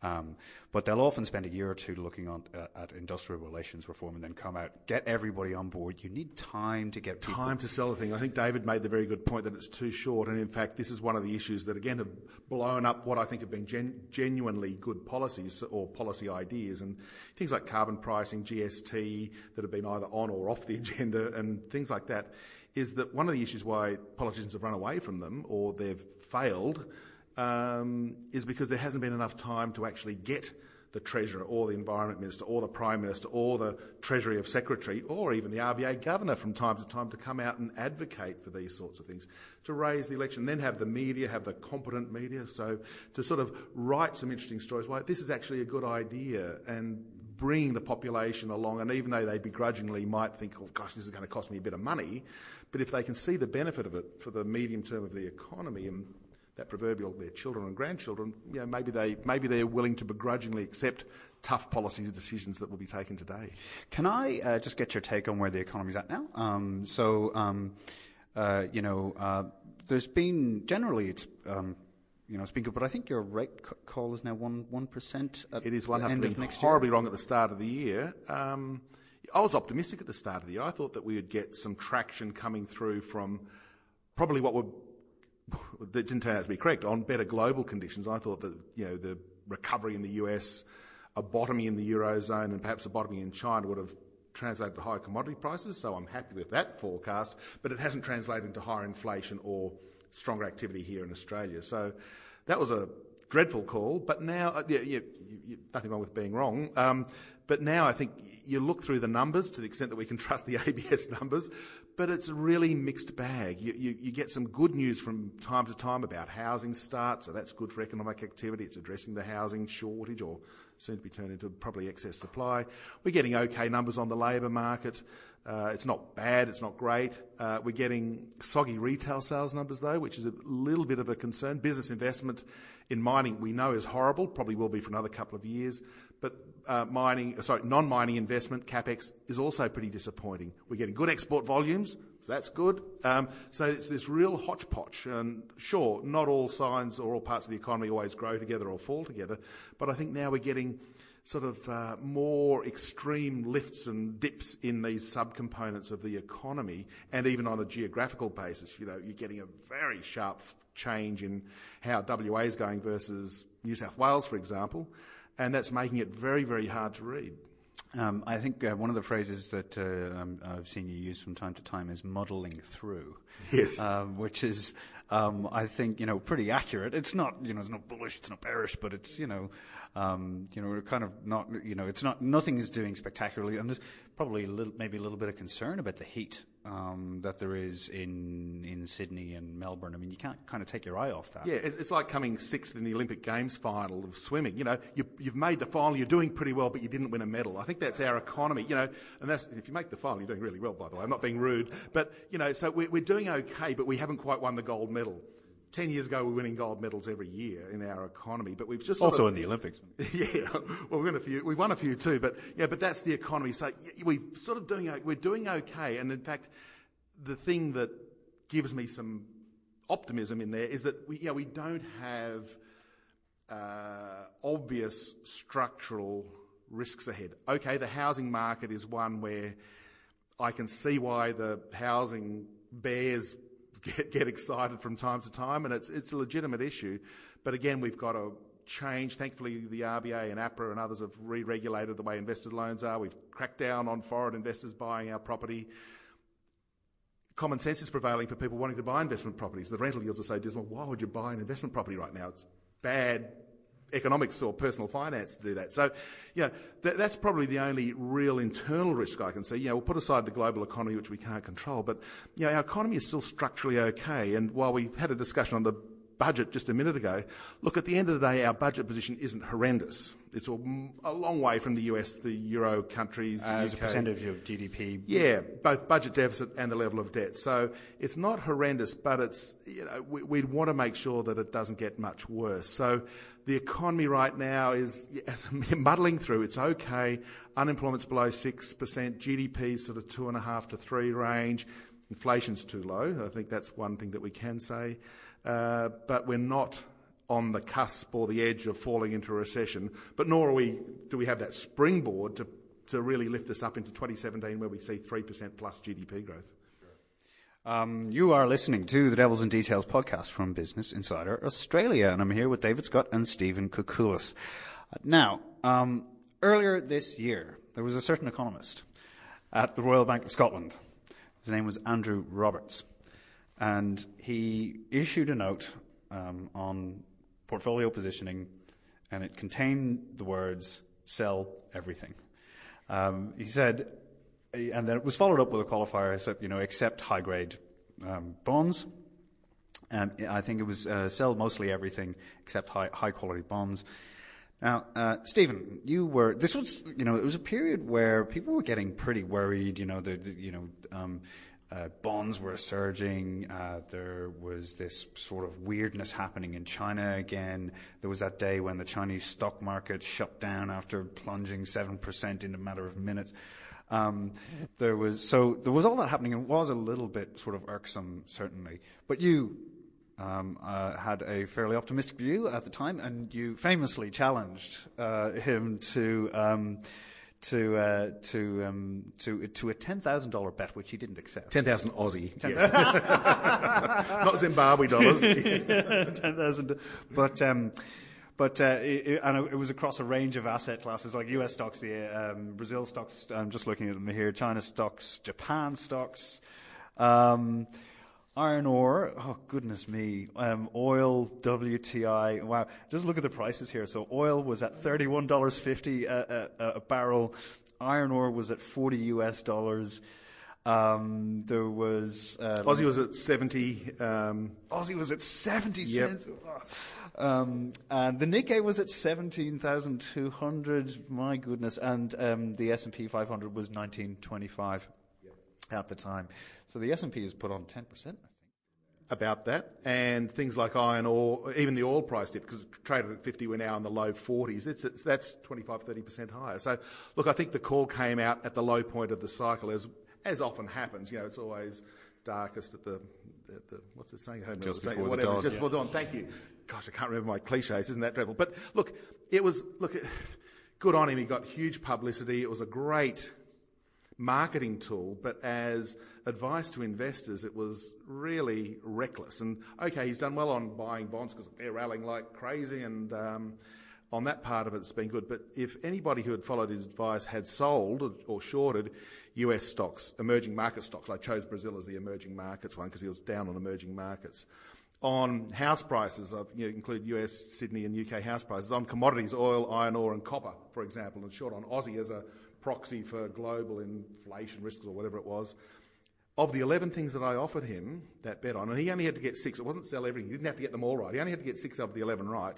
Um, but they'll often spend a year or two looking on, uh, at industrial relations reform and then come out, get everybody on board. You need time to get. Time to sell the thing. I think David made the very good point that it's too short. And in fact, this is one of the issues that, again, have blown up what I think have been gen- genuinely good policies or policy ideas. And things like carbon pricing, GST, that have been either on or off the *laughs* agenda, and things like that, is that one of the issues why politicians have run away from them or they've failed um, is because there hasn't been enough time to actually get the Treasurer or the Environment Minister or the Prime Minister or the Treasury of Secretary or even the RBA Governor from time to time to come out and advocate for these sorts of things, to raise the election, then have the media, have the competent media, so to sort of write some interesting stories. Why this is actually a good idea and bringing the population along, and even though they begrudgingly might think, oh gosh, this is going to cost me a bit of money, but if they can see the benefit of it for the medium term of the economy and that proverbial their children and grandchildren, you know, maybe they maybe they're willing to begrudgingly accept tough policy decisions that will be taken today. Can I uh, just get your take on where the economy's at now? Um, so, um, uh, you know, uh, there's been generally it's. Um, you know, it's been good, but I think your rate c- call is now one one percent. It is one the end up of being next horribly year. wrong at the start of the year. Um, I was optimistic at the start of the year. I thought that we would get some traction coming through from probably what would *laughs* that didn't turn out to be correct on better global conditions. I thought that you know the recovery in the US, a bottoming in the eurozone, and perhaps a bottoming in China would have translated to higher commodity prices. So I'm happy with that forecast, but it hasn't translated into higher inflation or stronger activity here in Australia. So that was a dreadful call. But now, uh, yeah, yeah, you, you, nothing wrong with being wrong. Um, but now I think you look through the numbers to the extent that we can trust the *laughs* ABS numbers, but it's a really mixed bag. You, you, you, get some good news from time to time about housing starts, so that's good for economic activity. It's addressing the housing shortage or soon to be turned into probably excess supply. We're getting okay numbers on the labour market. Uh, it's not bad, it's not great. Uh, we're getting soggy retail sales numbers though, which is a little bit of a concern. Business investment in mining we know is horrible, probably will be for another couple of years. But mining, sorry, non-mining investment capex is also pretty disappointing. We're getting good export volumes, so that's good. Um, so it's this real hodgepodge. And sure, not all signs or all parts of the economy always grow together or fall together, but I think now we're getting sort of uh, more extreme lifts and dips in these subcomponents of the economy, and even on a geographical basis. You know, you're getting a very sharp change in how WA is going versus New South Wales, for example, and that's making it very, very hard to read. Um, I think uh, one of the phrases that uh, um, I've seen you use from time to time is modeling through. Yes. Um, which is, um, I think, you know, pretty accurate. It's not, you know, it's not bullish, it's not bearish, but it's, you know, um, you know, we're kind of not, you know, it's not, nothing is doing spectacularly. And there's probably a little, maybe a little bit of concern about the heat um, that there is in in Sydney and Melbourne. I mean, you can't kind of take your eye off that. Yeah, it's like coming sixth in the Olympic Games final of swimming. You know, you, have made the final, you're doing pretty well, but you didn't win a medal. I think that's our economy. You know, and that's if you make the final, you're doing really well. By the way, I'm not being rude, but you know, so we're, we're doing okay, but we haven't quite won the gold medal. Ten years ago, we were winning gold medals every year in our economy, but we've just also of, in the Olympics. *laughs* Yeah, well, we've won a few. We've won a few too, but yeah, but that's the economy. So we're sort of doing we're doing okay, and in fact, the thing that gives me some optimism in there is that we, you know, we don't have uh, obvious structural risks ahead. Okay, the housing market is one where I can see why the housing bears get, get excited from time to time, and it's, it's a legitimate issue. But again, we've got to change. Thankfully, the RBA and APRA and others have re-regulated the way investor loans are. We've cracked down on foreign investors buying our property. Common sense is prevailing for people wanting to buy investment properties. The rental yields are so dismal. Why would you buy an investment property right now? It's bad economics or personal finance to do that. So, you know, th- that's probably the only real internal risk I can see. You know, we'll put aside the global economy, which we can't control, but, you know, our economy is still structurally okay. And while we had a discussion on the budget just a minute ago, look, at the end of the day, our budget position isn't horrendous. It's a, a long way from the US, the Euro countries. Uh, as UK. a percentage of GDP. Yeah, both budget deficit and the level of debt. So it's not horrendous, but it's, you know, we, would want to make sure that it doesn't get much worse. So the economy right now is *laughs* muddling through. It's okay. Unemployment's below 6%. GDP's sort of two and a half to three range. Inflation's too low. I think that's one thing that we can say. Uh, but we're not on the cusp or the edge of falling into a recession. But nor we, do we have that springboard to, to really lift us up into 2017 where we see 3% plus GDP growth. Um, you are listening to the Devils and Details podcast from Business Insider Australia, and I'm here with David Scott and Stephen Koukoulas. Now, um, earlier this year, there was a certain economist at the Royal Bank of Scotland. His name was Andrew Roberts, and he issued a note um, on portfolio positioning, and it contained the words "sell everything." Um, he said and then it was followed up with a qualifier, so, you know, accept high grade um, bonds. And I think it was uh, sell mostly everything except high, high quality bonds. Now, uh, Stephen, you were. This was, you know, it was a period where people were getting pretty worried. You know, the, the you know, um, uh, bonds were surging. Uh, there was this sort of weirdness happening in China again. There was that day when the Chinese stock market shut down after plunging seven percent in a matter of minutes. Um, there was so there was all that happening, and it was a little bit sort of irksome, certainly. But you um, uh, had a fairly optimistic view at the time, and you famously challenged uh, him to. Um, to uh, to um, to to a ten thousand dollar bet, which he didn't accept. Ten thousand Aussie, yes. *laughs* not Zimbabwe dollars. *laughs* ten thousand, but um, but uh, it, and it was across a range of asset classes like U.S. stocks, the um, Brazil stocks. I'm just looking at them here. China stocks, Japan stocks. Um, Iron ore, oh goodness me, um, oil, WTI, wow. Just look at the prices here. So oil was at $31.50 a, a, a barrel. Iron ore was at 40 US dollars. Um, there was uh, Aussie was at seventy. Um, Aussie was at seventy yep. cents. Um, and the Nikkei was at seventeen thousand two hundred. My goodness, and um, the S and P five hundred was nineteen twenty five yep. at the time. So the S and P has put on ten percent about that, and things like iron ore, even the oil price dip, because it traded at 50, we're now in the low 40s. It's, it's, that's 25, 30% higher. So, look, I think the call came out at the low point of the cycle, as as often happens. You know, it's always darkest at the, at the what's it saying? Just saying, before whatever, the dawn. Just before dawn. Thank you. Gosh, I can't remember my cliches. Isn't that dreadful? But look, it was look. *sighs* Good on him. He got huge publicity. It was a great marketing tool, but as advice to investors, it was really reckless. And okay, he's done well on buying bonds because they're rallying like crazy, and um, on that part of it, it's been good. But if anybody who had followed his advice had sold or shorted US stocks, emerging market stocks, I chose Brazil as the emerging markets one because he was down on emerging markets. On house prices, I've you know, include US, Sydney, and UK house prices. On commodities, oil, iron ore, and copper, for example, and short on Aussie as a proxy for global inflation risks or whatever it was. Of the 11 things that I offered him that bet on, and he only had to get six, it wasn't sell everything, he didn't have to get them all right, he only had to get six of the 11 right.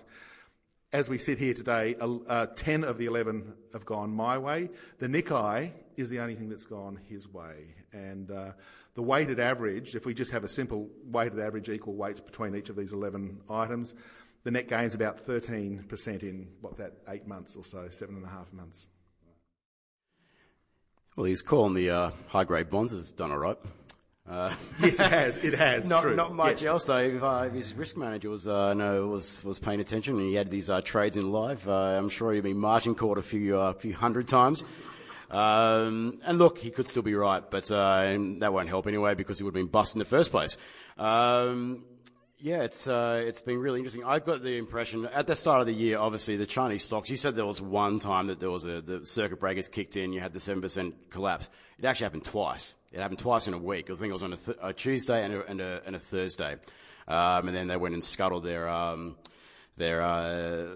As we sit here today, uh, 10 of the 11 have gone my way. The Nikkei is the only thing that's gone his way. And uh, the weighted average, if we just have a simple weighted average equal weights between each of these 11 items, the net gain's about 13% in, what's that, eight months or so, seven and a half months. Well, he's calling the uh, high grade bonds has done all right. Uh, yes, *laughs* it has. It has. not, true. not much yes. else though. If, uh, if, his risk manager was uh, no was was paying attention and he had these uh, trades in live, uh, I'm sure he'd been margin called a few uh, few hundred times. Um, and look, he could still be right, but that won't help anyway because he would have been bust in the first place. Um, yeah, it's uh, it's been really interesting. I've got the impression at the start of the year, obviously the Chinese stocks. You said there was one time that there was a the circuit breakers kicked in. You had the seven percent collapse. It actually happened twice. It happened twice in a week. I think it was on a, th- a Tuesday and a, and a, and a Thursday, um, and then they went and scuttled their um, their. Uh,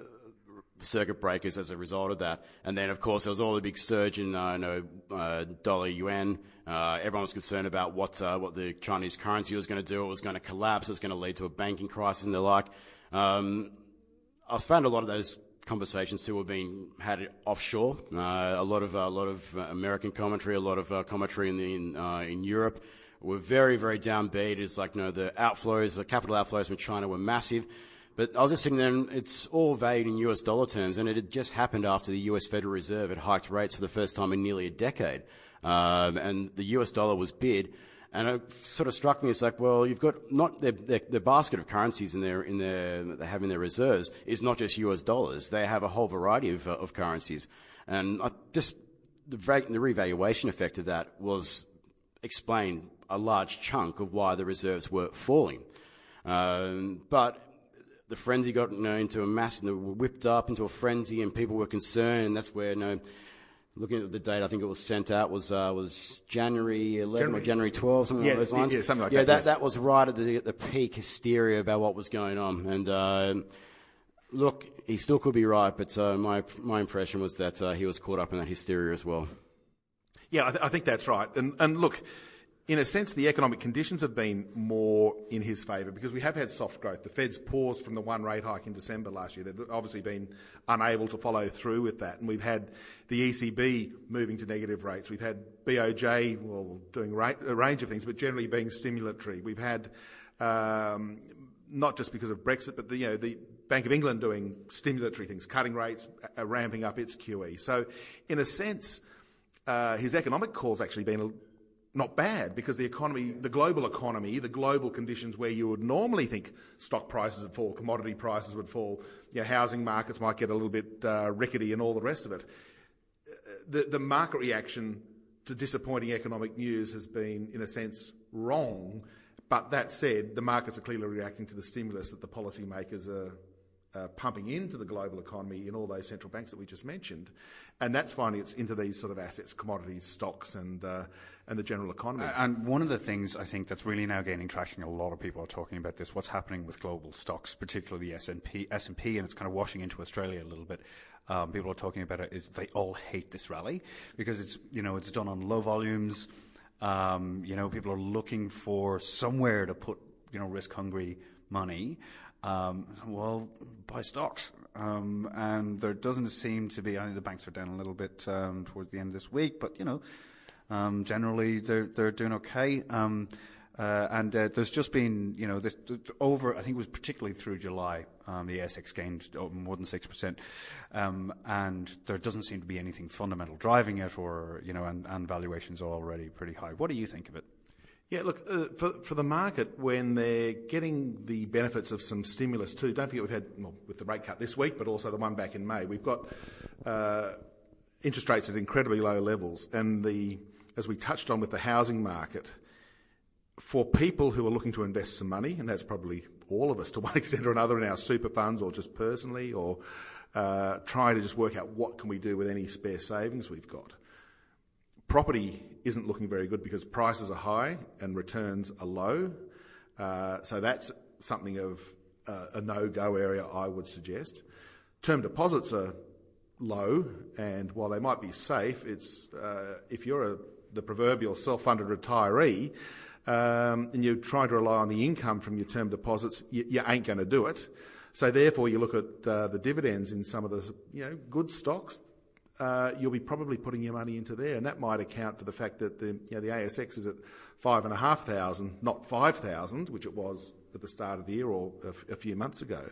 circuit breakers as a result of that. And then, of course, there was all the big surge in uh, you know, uh, dollar yuan. Uh, everyone was concerned about what uh, what the Chinese currency was going to do. It was going to collapse. It was going to lead to a banking crisis and the like. Um, I found a lot of those conversations too have been had offshore. Uh, a lot of a lot of American commentary, a lot of commentary in the, in, in Europe were very very downbeat. It's like you know the outflows, the capital outflows from China were massive. But I was just thinking then, it's all valued in US dollar terms, and it had just happened after the US Federal Reserve had hiked rates for the first time in nearly a decade. Um, and the US dollar was bid. And it sort of struck me as like, well, you've got not their, their, their, basket of currencies in their, in their, that they have in their reserves is not just US dollars. They have a whole variety of, uh, of currencies. And I just, the, the revaluation effect of that was explained a large chunk of why the reserves were falling. Um, but the frenzy got you know, into a mass and whipped up into a frenzy, and people were concerned. And that's where, you know, looking at the date, I think it was sent out was uh, was January 11 January, or January 12, something yeah, along those lines. Yeah, something like yeah, that. that, yes. that was right at the, the peak hysteria about what was going on. And uh, look, he still could be right, but uh, my my impression was that uh, he was caught up in that hysteria as well. Yeah, I, th- I think that's right. And and look in a sense, the economic conditions have been more in his favour because we have had soft growth. The Fed's paused from the one rate hike in December last year. They've obviously been unable to follow through with that. And we've had the ECB moving to negative rates. We've had BOJ, well, doing a range of things, but generally being stimulatory. We've had, um, not just because of Brexit, but the, you know, the Bank of England doing stimulatory things, cutting rates, ramping up its QE. So, in a sense, uh, his economic call's actually been not bad because the economy, the global economy, the global conditions where you would normally think stock prices would fall, commodity prices would fall, your housing markets might get a little bit uh, rickety and all the rest of it. The, the market reaction to disappointing economic news has been, in a sense, wrong. But that said, the markets are clearly reacting to the stimulus that the policymakers are uh, pumping into the global economy in all those central banks that we just mentioned, and that's finding its into these sort of assets, commodities, stocks, and uh, and the general economy. And one of the things I think that's really now gaining traction, a lot of people are talking about this. What's happening with global stocks, particularly S and P, S and P, and it's kind of washing into Australia a little bit. Um, people are talking about it. Is they all hate this rally because it's you know it's done on low volumes. Um, you know, people are looking for somewhere to put you know risk hungry money. Um, well, buy stocks. Um, and there doesn't seem to be, I think the banks are down a little bit um, towards the end of this week, but, you know, um, generally they're, they're doing okay. Um, uh, and uh, there's just been, you know, this over, I think it was particularly through July, um, the ASX gained more than 6%. Um, and there doesn't seem to be anything fundamental driving it or, you know, and, and valuations are already pretty high. What do you think of it? Yeah, look, uh, for, for the market, when they're getting the benefits of some stimulus too, don't forget we've had, well, with the rate cut this week, but also the one back in May, we've got uh, interest rates at incredibly low levels. And the, as we touched on with the housing market, for people who are looking to invest some money, and that's probably all of us to *laughs* one extent or another in our super funds or just personally, or uh, trying to just work out what can we do with any spare savings we've got Property isn't looking very good because prices are high and returns are low. Uh, so that's something of uh, a no-go area, I would suggest. Term deposits are low, and while they might be safe, it's uh, if you're a, the proverbial self-funded retiree um, and you're trying to rely on the income from your term deposits, you, you ain't going to do it. So therefore, you look at uh, the dividends in some of the you know good stocks uh, you'll be probably putting your money into there, and that might account for the fact that the, you know, the ASX is at five and a half thousand, not five thousand, which it was at the start of the year or a, a few months ago.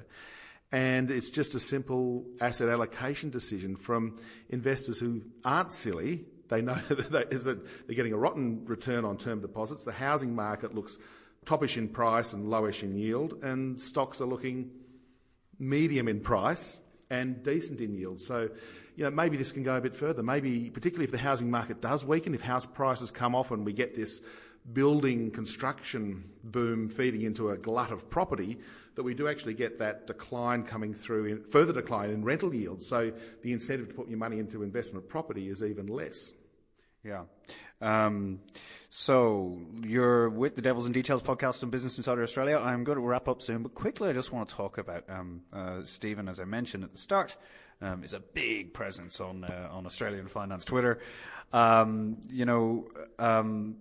And it's just a simple asset allocation decision from investors who aren't silly. They know *laughs* that they're getting a rotten return on term deposits. The housing market looks toppish in price and lowish in yield, and stocks are looking medium in price and decent in yield. So you know, maybe this can go a bit further. Maybe, particularly if the housing market does weaken, if house prices come off and we get this building construction boom feeding into a glut of property, that we do actually get that decline coming through, in, further decline in rental yields. So the incentive to put your money into investment property is even less. Yeah. Um, so you're with the Devils and Details podcast on Business Insider Australia. I'm going to wrap up soon, but quickly I just want to talk about um, uh, Stephen, as I mentioned at the start um, is a big presence on uh, on Australian finance Twitter. Um, you know, um,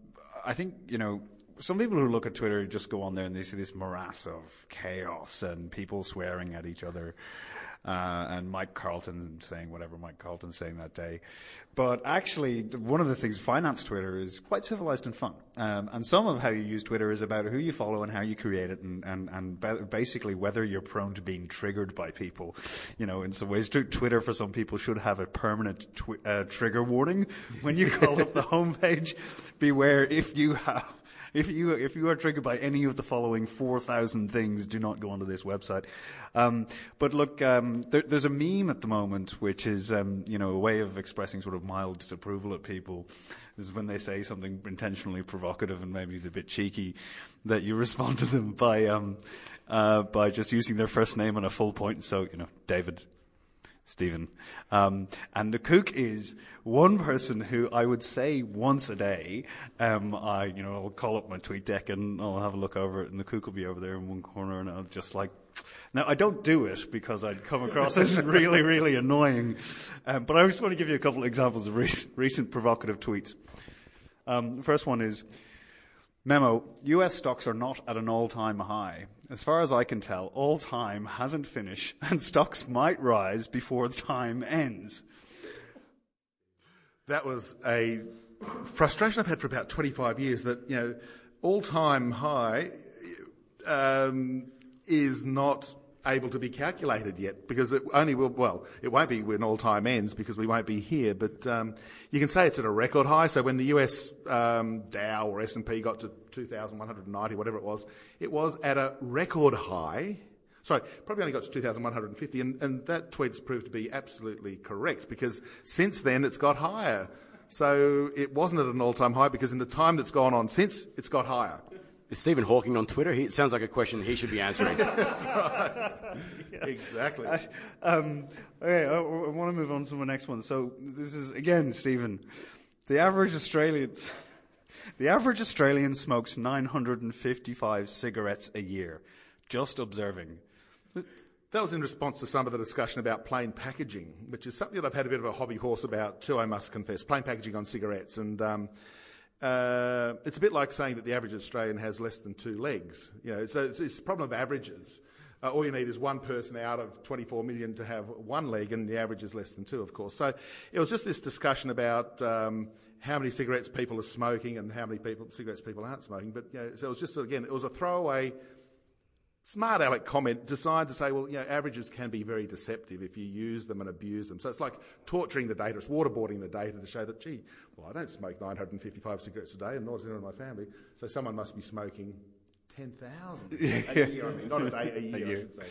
I think you know some people who look at Twitter just go on there and they see this morass of chaos and people swearing at each other uh, and Mike Carlton saying whatever Mike Carlton's saying that day. But actually, one of the things finance Twitter is quite civilized and fun. Um, and some of how you use Twitter is about who you follow and how you create it, and, and, and basically whether you're prone to being triggered by people. You know, in some ways, Twitter for some people should have a permanent twi- uh, trigger warning when you call up the *laughs* homepage. Beware if you have if you if you are triggered by any of the following four thousand things, do not go onto this website. Um, but look, um, there, there's a meme at the moment which is um, you know a way of expressing sort of mild disapproval at people. Is when they say something intentionally provocative and maybe a bit cheeky, that you *laughs* respond to them by um, uh, by just using their first name and a full point. So you know, David Stephen. Um, and the Kouk is one person who I would say once a day, um, I, you know, I'll call up my TweetDeck and I'll have a look over it and the Kouk will be over there in one corner and I'll just like, now I don't do it because I'd come across as *laughs* really, really annoying. Um, but I just want to give you a couple of examples of recent, recent provocative tweets. Um, the first one is, Memo US stocks are not at an all time high. As far as I can tell, all time hasn't finished, *laughs* and stocks might rise before the time ends. That was a frustration I've had for about 25 years that, you know, all time high um, is not able to be calculated yet because it only will, well, it won't be when all time ends because we won't be here, but um, you can say it's at a record high. So when the US um, Dow or S&P got to 2,190, whatever it was, it was at a record high. Sorry, probably only got to 2,150, and, and that tweet's proved to be absolutely correct because since then it's got higher. So it wasn't at an all-time high because in the time that's gone on since, it's got higher. Is Stephen Hawking on Twitter? He, it sounds like a question he should be answering. *laughs* That's right. *laughs* Exactly. Um, okay, I, I want to move on to the next one. So this is again, Stephen. The average Australian, the average Australian smokes 955 cigarettes a year. Just observing. That was in response to some of the discussion about plain packaging, which is something that I've had a bit of a hobby horse about too, I must confess. Plain packaging on cigarettes. And um, uh, it's a bit like saying that the average Australian has less than two legs. You know, it's, a, it's a problem of averages. Uh, all you need is one person out of 24 million to have one leg, and the average is less than two, of course. So it was just this discussion about um, how many cigarettes people are smoking and how many people, cigarettes people aren't smoking. But you know, so it was just again, it was a throwaway smart aleck comment designed to say, well, you know, averages can be very deceptive if you use them and abuse them. So it's like torturing the data, it's waterboarding the data to show that, gee, well, I don't smoke 955 cigarettes a day, and nor does anyone in my family, so someone must be smoking 10,000 a year, I mean, not a day, a year, *laughs* a year. I should say.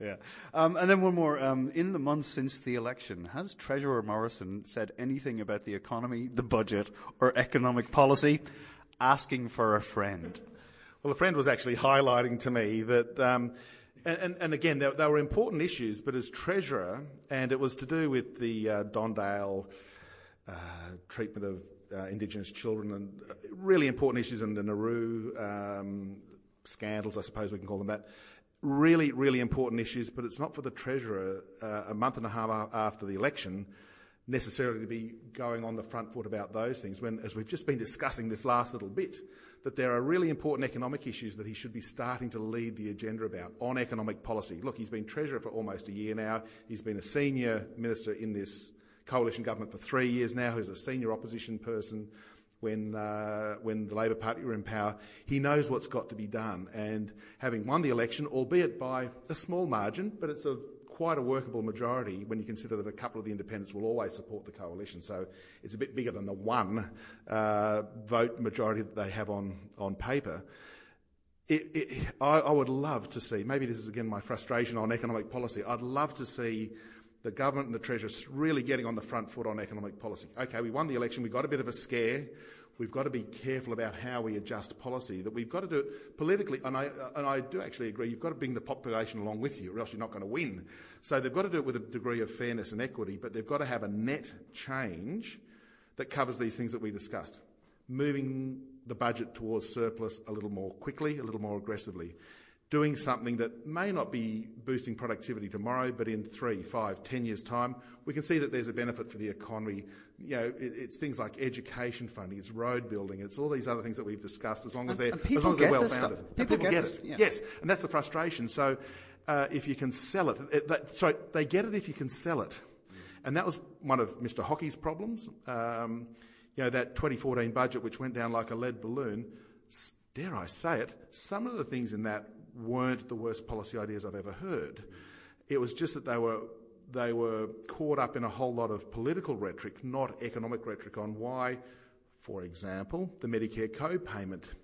Yeah. Um, and then one more. Um, in the months since the election, has Treasurer Morrison said anything about the economy, the budget, or economic policy? Asking for a friend. Well, a friend was actually highlighting to me that, um, and, and, and, again, they, they, were important issues, but as Treasurer, and it was to do with the uh, Don Dale uh, treatment of uh, Indigenous children and uh, really important issues in the Nauru um, scandals, I suppose we can call them that. Really, really important issues, but it's not for the Treasurer uh, a month and a half after the election necessarily to be going on the front foot about those things when, as we've just been discussing this last little bit, that there are really important economic issues that he should be starting to lead the agenda about on economic policy. Look, he's been Treasurer for almost a year now. He's been a senior minister in this coalition government for three years now. He's a senior opposition person when, uh, when the Labor Party were in power. He knows what's got to be done. And having won the election, albeit by a small margin, but it's a quite a workable majority when you consider that a couple of the independents will always support the coalition. So it's a bit bigger than the one uh, vote majority that they have on, on paper. It, it, I, I would love to see, maybe this is again my frustration on economic policy, I'd love to see the government and the Treasurer really getting on the front foot on economic policy. Okay, we won the election, we got a bit of a scare. We've got to be careful about how we adjust policy, that we've got to do it politically. And I, and I do actually agree, you've got to bring the population along with you, or else you're not going to win. So they've got to do it with a degree of fairness and equity, but they've got to have a net change that covers these things that we discussed. Moving the budget towards surplus a little more quickly, a little more aggressively doing something that may not be boosting productivity tomorrow, but in three, five, ten years' time, we can see that there's a benefit for the economy. You know, it, it's things like education funding, it's road building, it's all these other things that we've discussed. As long as they're, as long as they're well founded, people, people, get, get it. Yeah. Yes, and that's the frustration. So, uh, if you can sell it, it that, sorry, they get it if you can sell it, and that was one of Mr. Hockey's problems. Um, you know, that 2014 budget, which went down like a lead balloon. Dare I say it? Some of the things in that weren't the worst policy ideas I've ever heard. It was just that they were they were caught up in a whole lot of political rhetoric, not economic rhetoric, on why, for example, the Medicare co-payment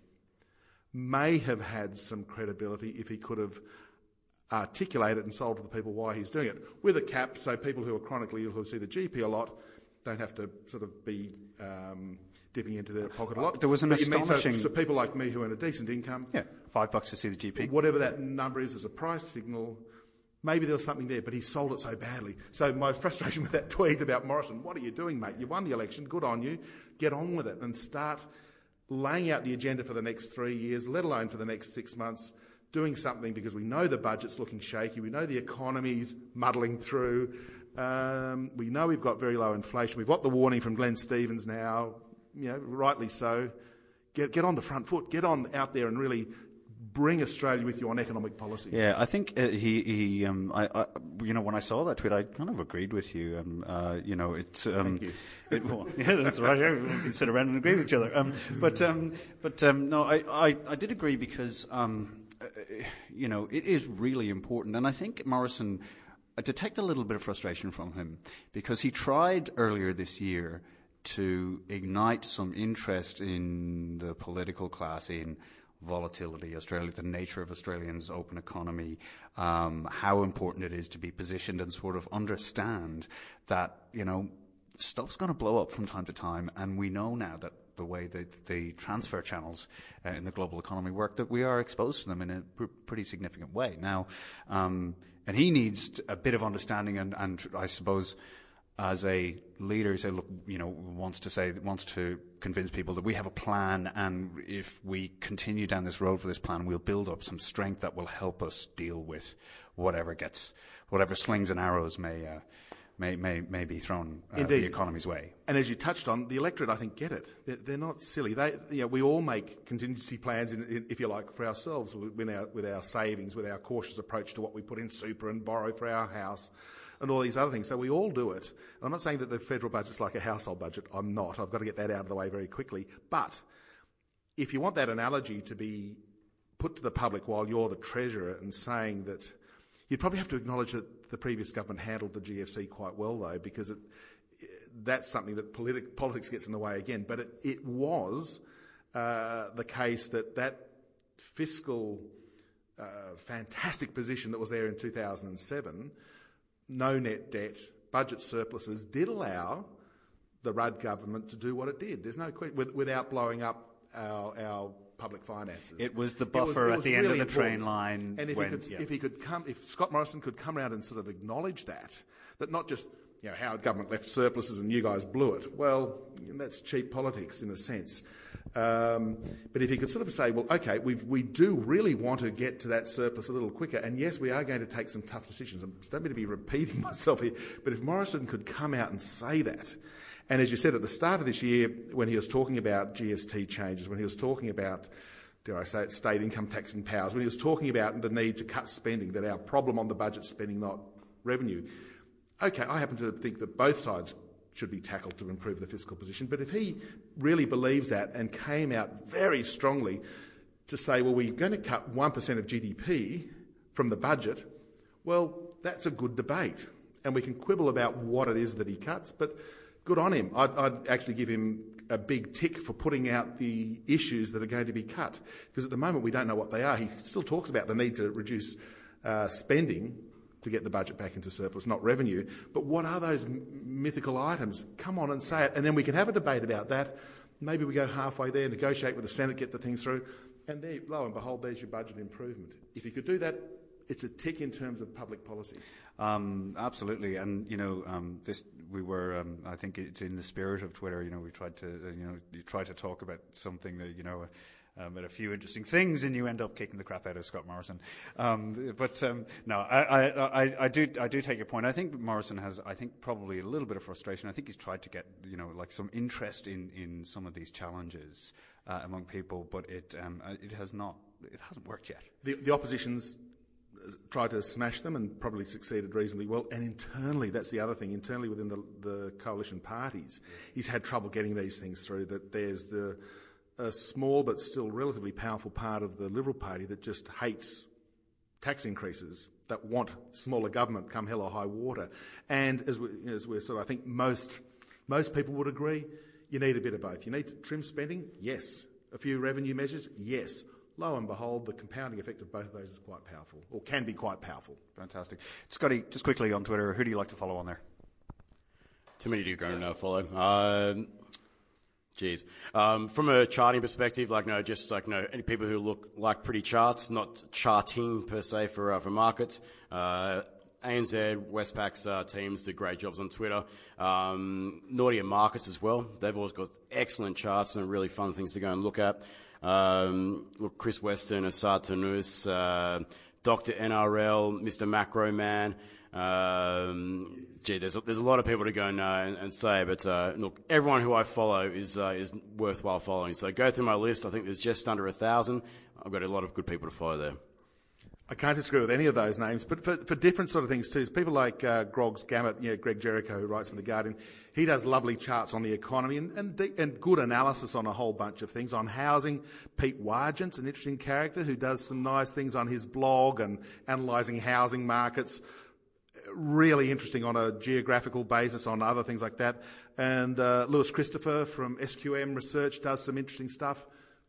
may have had some credibility if he could have articulated and sold to the people why he's doing it with a cap, so people who are chronically ill who see the GP a lot don't have to sort of be um, dipping into their pocket a lot. There was an astonishing... So, so, people like me who earn a decent income... Yeah, five bucks to see the GP. Whatever that number is as a price signal, maybe there was something there, but he sold it so badly. So my frustration *laughs* with that tweet about Morrison, what are you doing, mate? You won the election, good on you. Get on with it and start laying out the agenda for the next three years, let alone for the next six months, doing something because we know the budget's looking shaky, we know the economy's muddling through, um, we know we've got very low inflation, we've got the warning from Glenn Stevens now, you know, rightly so, get, get on the front foot, get on out there and really bring Australia with you on economic policy. Yeah, I think uh, he, he um, I, I, you know, when I saw that tweet, I kind of agreed with you. Um, uh, you know, it's, um, you. *laughs* it, well, yeah, that's right. We can sit around and agree with each other. Um, but, um, but um, no, I, I, I did agree because, um, uh, you know, it is really important, and I think Morrison. I detect a little bit of frustration from him because he tried earlier this year to ignite some interest in the political class in volatility, Australia, the nature of Australia's open economy, um, how important it is to be positioned and sort of understand that, you know, stuff's going to blow up from time to time, and we know now that the way that the transfer channels uh, in the global economy work, that we are exposed to them in a pr- pretty significant way. Now, um, and he needs a bit of understanding and, and I suppose as a leader say, look, you know, wants to say, wants to convince people that we have a plan, and if we continue down this road for this plan, we'll build up some strength that will help us deal with whatever gets, whatever slings and arrows may. Uh, may, may, may be thrown uh, the economy's way. And as you touched on, the electorate, I think, get it. They're, they're not silly. They, you know, we all make contingency plans, in, in, if you like, for ourselves with our, with our savings, with our cautious approach to what we put in super and borrow for our house and all these other things. So we all do it. And I'm not saying that the federal budget's like a household budget. I'm not. I've got to get that out of the way very quickly. But if you want that analogy to be put to the public while you're the treasurer and saying that you'd probably have to acknowledge that the previous government handled the GFC quite well, though, because it, that's something that politi- politics gets in the way again. But it, it was uh, the case that that fiscal uh, fantastic position that was there in 2007 no net debt, budget surpluses did allow the Rudd government to do what it did. There's no question, without blowing up our, our public finances. It was the buffer was, at the really end of the important. train line. And if, when, he could, yeah. if he could come, if Scott Morrison could come around and sort of acknowledge that, that not just you know, Howard government left surpluses and you guys blew it. Well, that's cheap politics in a sense. Um, but if he could sort of say, well, okay, we we do really want to get to that surplus a little quicker, and yes, we are going to take some tough decisions. I don't mean to be repeating *laughs* myself here, but if Morrison could come out and say that, and as you said at the start of this year, when he was talking about GST changes, when he was talking about dare I say it, state income taxing powers, when he was talking about the need to cut spending, that our problem on the budget is spending, not revenue. Okay, I happen to think that both sides should be tackled to improve the fiscal position. But if he really believes that and came out very strongly to say, well, we're going to cut 1% of GDP from the budget, well, that's a good debate. And we can quibble about what it is that he cuts, but good on him. I'd, I'd actually give him a big tick for putting out the issues that are going to be cut. Because at the moment we don't know what they are. He still talks about the need to reduce uh, spending, to get the budget back into surplus, not revenue. But what are those mythical items? Come on and say it, and then we can have a debate about that. Maybe we go halfway there, negotiate with the Senate, get the things through, and there, lo and behold, there's your budget improvement. If you could do that, it's a tick in terms of public policy. Um, absolutely, and you know, um, this we were. Um, I think it's in the spirit of Twitter. You know, we tried to, uh, you know, you try to talk about something that you know. Uh, um, at a few interesting things, and you end up kicking the crap out of Scott Morrison. Um, but um, no, I, I, I, I, do I do take your point. I think Morrison has, I think, probably a little bit of frustration. I think he's tried to get you know like some interest in, in some of these challenges uh, among people, but it um, uh, it has not it hasn't worked yet. The, the opposition's tried to smash them and probably succeeded reasonably well. And internally, that's the other thing, internally within the, the coalition parties, he's had trouble getting these things through. That there's the a small but still relatively powerful part of the Liberal Party that just hates tax increases, that want smaller government come hell or high water. And as, we, as we're sort of, I think most, most people would agree, you need a bit of both. You need to trim spending, yes. A few revenue measures, yes. Lo and behold, the compounding effect of both of those is quite powerful, or can be quite powerful. Fantastic. Scotty, just quickly on Twitter, who do you like to follow on there? Too many to go and uh, follow. Um, Jeez. Um, from a charting perspective, like no, just like no, any people who look like pretty charts, not charting per se for uh, for markets. Uh, ANZ, Westpac's uh, teams do great jobs on Twitter. Um, Nordea Markets as well. They've always got excellent charts and really fun things to go and look at. Um, look, Chris Weston, Asad Tanus, uh, Dr. NRL, Mr. Macro Man. Um, gee, there's a, there's a lot of people to go and, uh, and, and say, but uh, look, everyone who I follow is uh, is worthwhile following. So go through my list. I think there's just under a thousand. I've got a lot of good people to follow there. I can't disagree with any of those names, but for, for different sort of things too. People like uh, Grog's Gamut, you know, Greg Jericho, who writes for The Guardian, he does lovely charts on the economy and, and, and good analysis on a whole bunch of things. On housing, Pete Wargent's an interesting character who does some nice things on his blog and analysing housing markets. Really interesting on a geographical basis on other things like that. And uh, Louis Christopher from SQM Research does some interesting stuff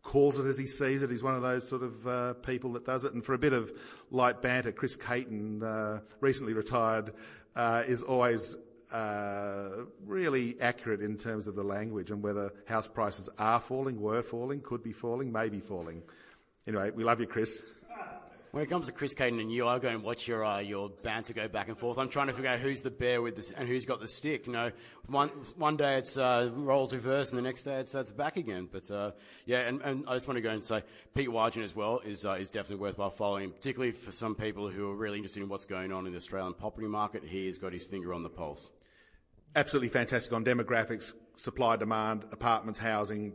calls it as he sees it. He's one of those sort of uh, people that does it. And for a bit of light banter, Chris Caton, uh, recently retired, uh, is always uh, really accurate in terms of the language and whether house prices are falling, were falling, could be falling, may be falling. Anyway, we love you, Chris. When it comes to Chris Caton and you, I go and watch your uh, your banter go back and forth. I'm trying to figure out who's the bear with this and who's got the stick. You know, one one day it's uh, roles reverse and the next day it's uh, it's back again. But uh, yeah, and, and I just want to go and say Pete Wargent as well is uh, is definitely worthwhile following, particularly for some people who are really interested in what's going on in the Australian property market. He has got his finger on the pulse. Absolutely fantastic on demographics, supply, demand, apartments, housing,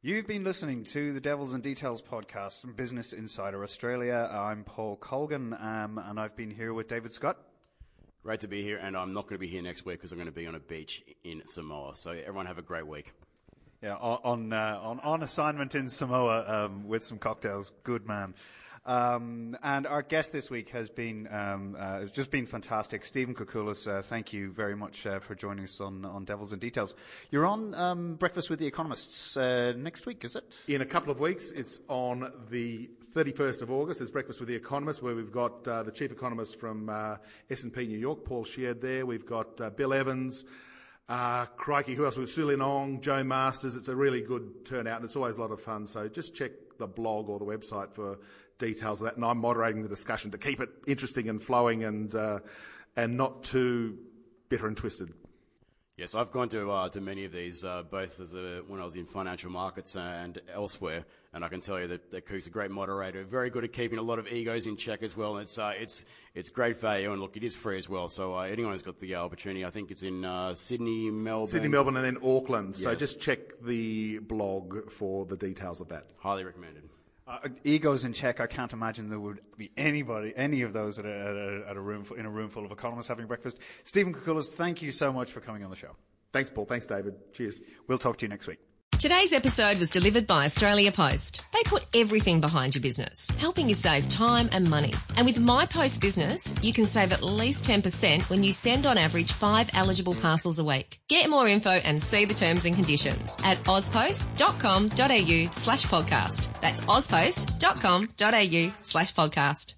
You've been listening to the Devils and Details podcast from Business Insider Australia. I'm Paul Colgan, um, and I've been here with David Scott. Great to be here, and I'm not going to be here next week because I'm going to be on a beach in Samoa. So everyone have a great week. Yeah, on uh, on on assignment in Samoa um, with some cocktails. Good man. Um, and our guest this week has been um, uh, just been fantastic. Stephen Koukoulas, uh, thank you very much uh, for joining us on, on Devils and Details. You're on um, Breakfast with the Economists uh, next week, is it? In a couple of weeks, it's on the 31st of August. There's Breakfast with the Economists, where we've got uh, the chief economist from uh, S&P New York, Paul Sheard. There, we've got Bill Evans. Uh, crikey, who else? With Su Lin Ong, Joe Masters. It's a really good turnout and it's always a lot of fun. So just check the blog or the website for details of that, and I'm moderating the discussion to keep it interesting and flowing and uh, and not too bitter and twisted. Yes, I've gone to uh, to many of these, uh, both as a, when I was in financial markets and elsewhere, and I can tell you that, that Kouk's a great moderator, very good at keeping a lot of egos in check as well. And it's uh, it's it's great value, and look, it is free as well. So uh, anyone who's got the opportunity, I think it's in uh, Sydney, Melbourne, Sydney, Melbourne, and then Auckland. Yes. So just check the blog for the details of that. Highly recommended. Uh, egos in check. I can't imagine there would be anybody, any of those at a, at a, at a room in a room full of economists having breakfast. Stephen Koukoulas, thank you so much for coming on the show. Thanks, Paul. Thanks, David. Cheers. We'll talk to you next week. Today's episode was delivered by Australia Post. They put everything behind your business, helping you save time and money. And with My Post Business, you can save at least 10% when you send on average five eligible parcels a week. Get more info and see the terms and conditions at auspost.com.au slash podcast. That's auspost.com.au slash podcast.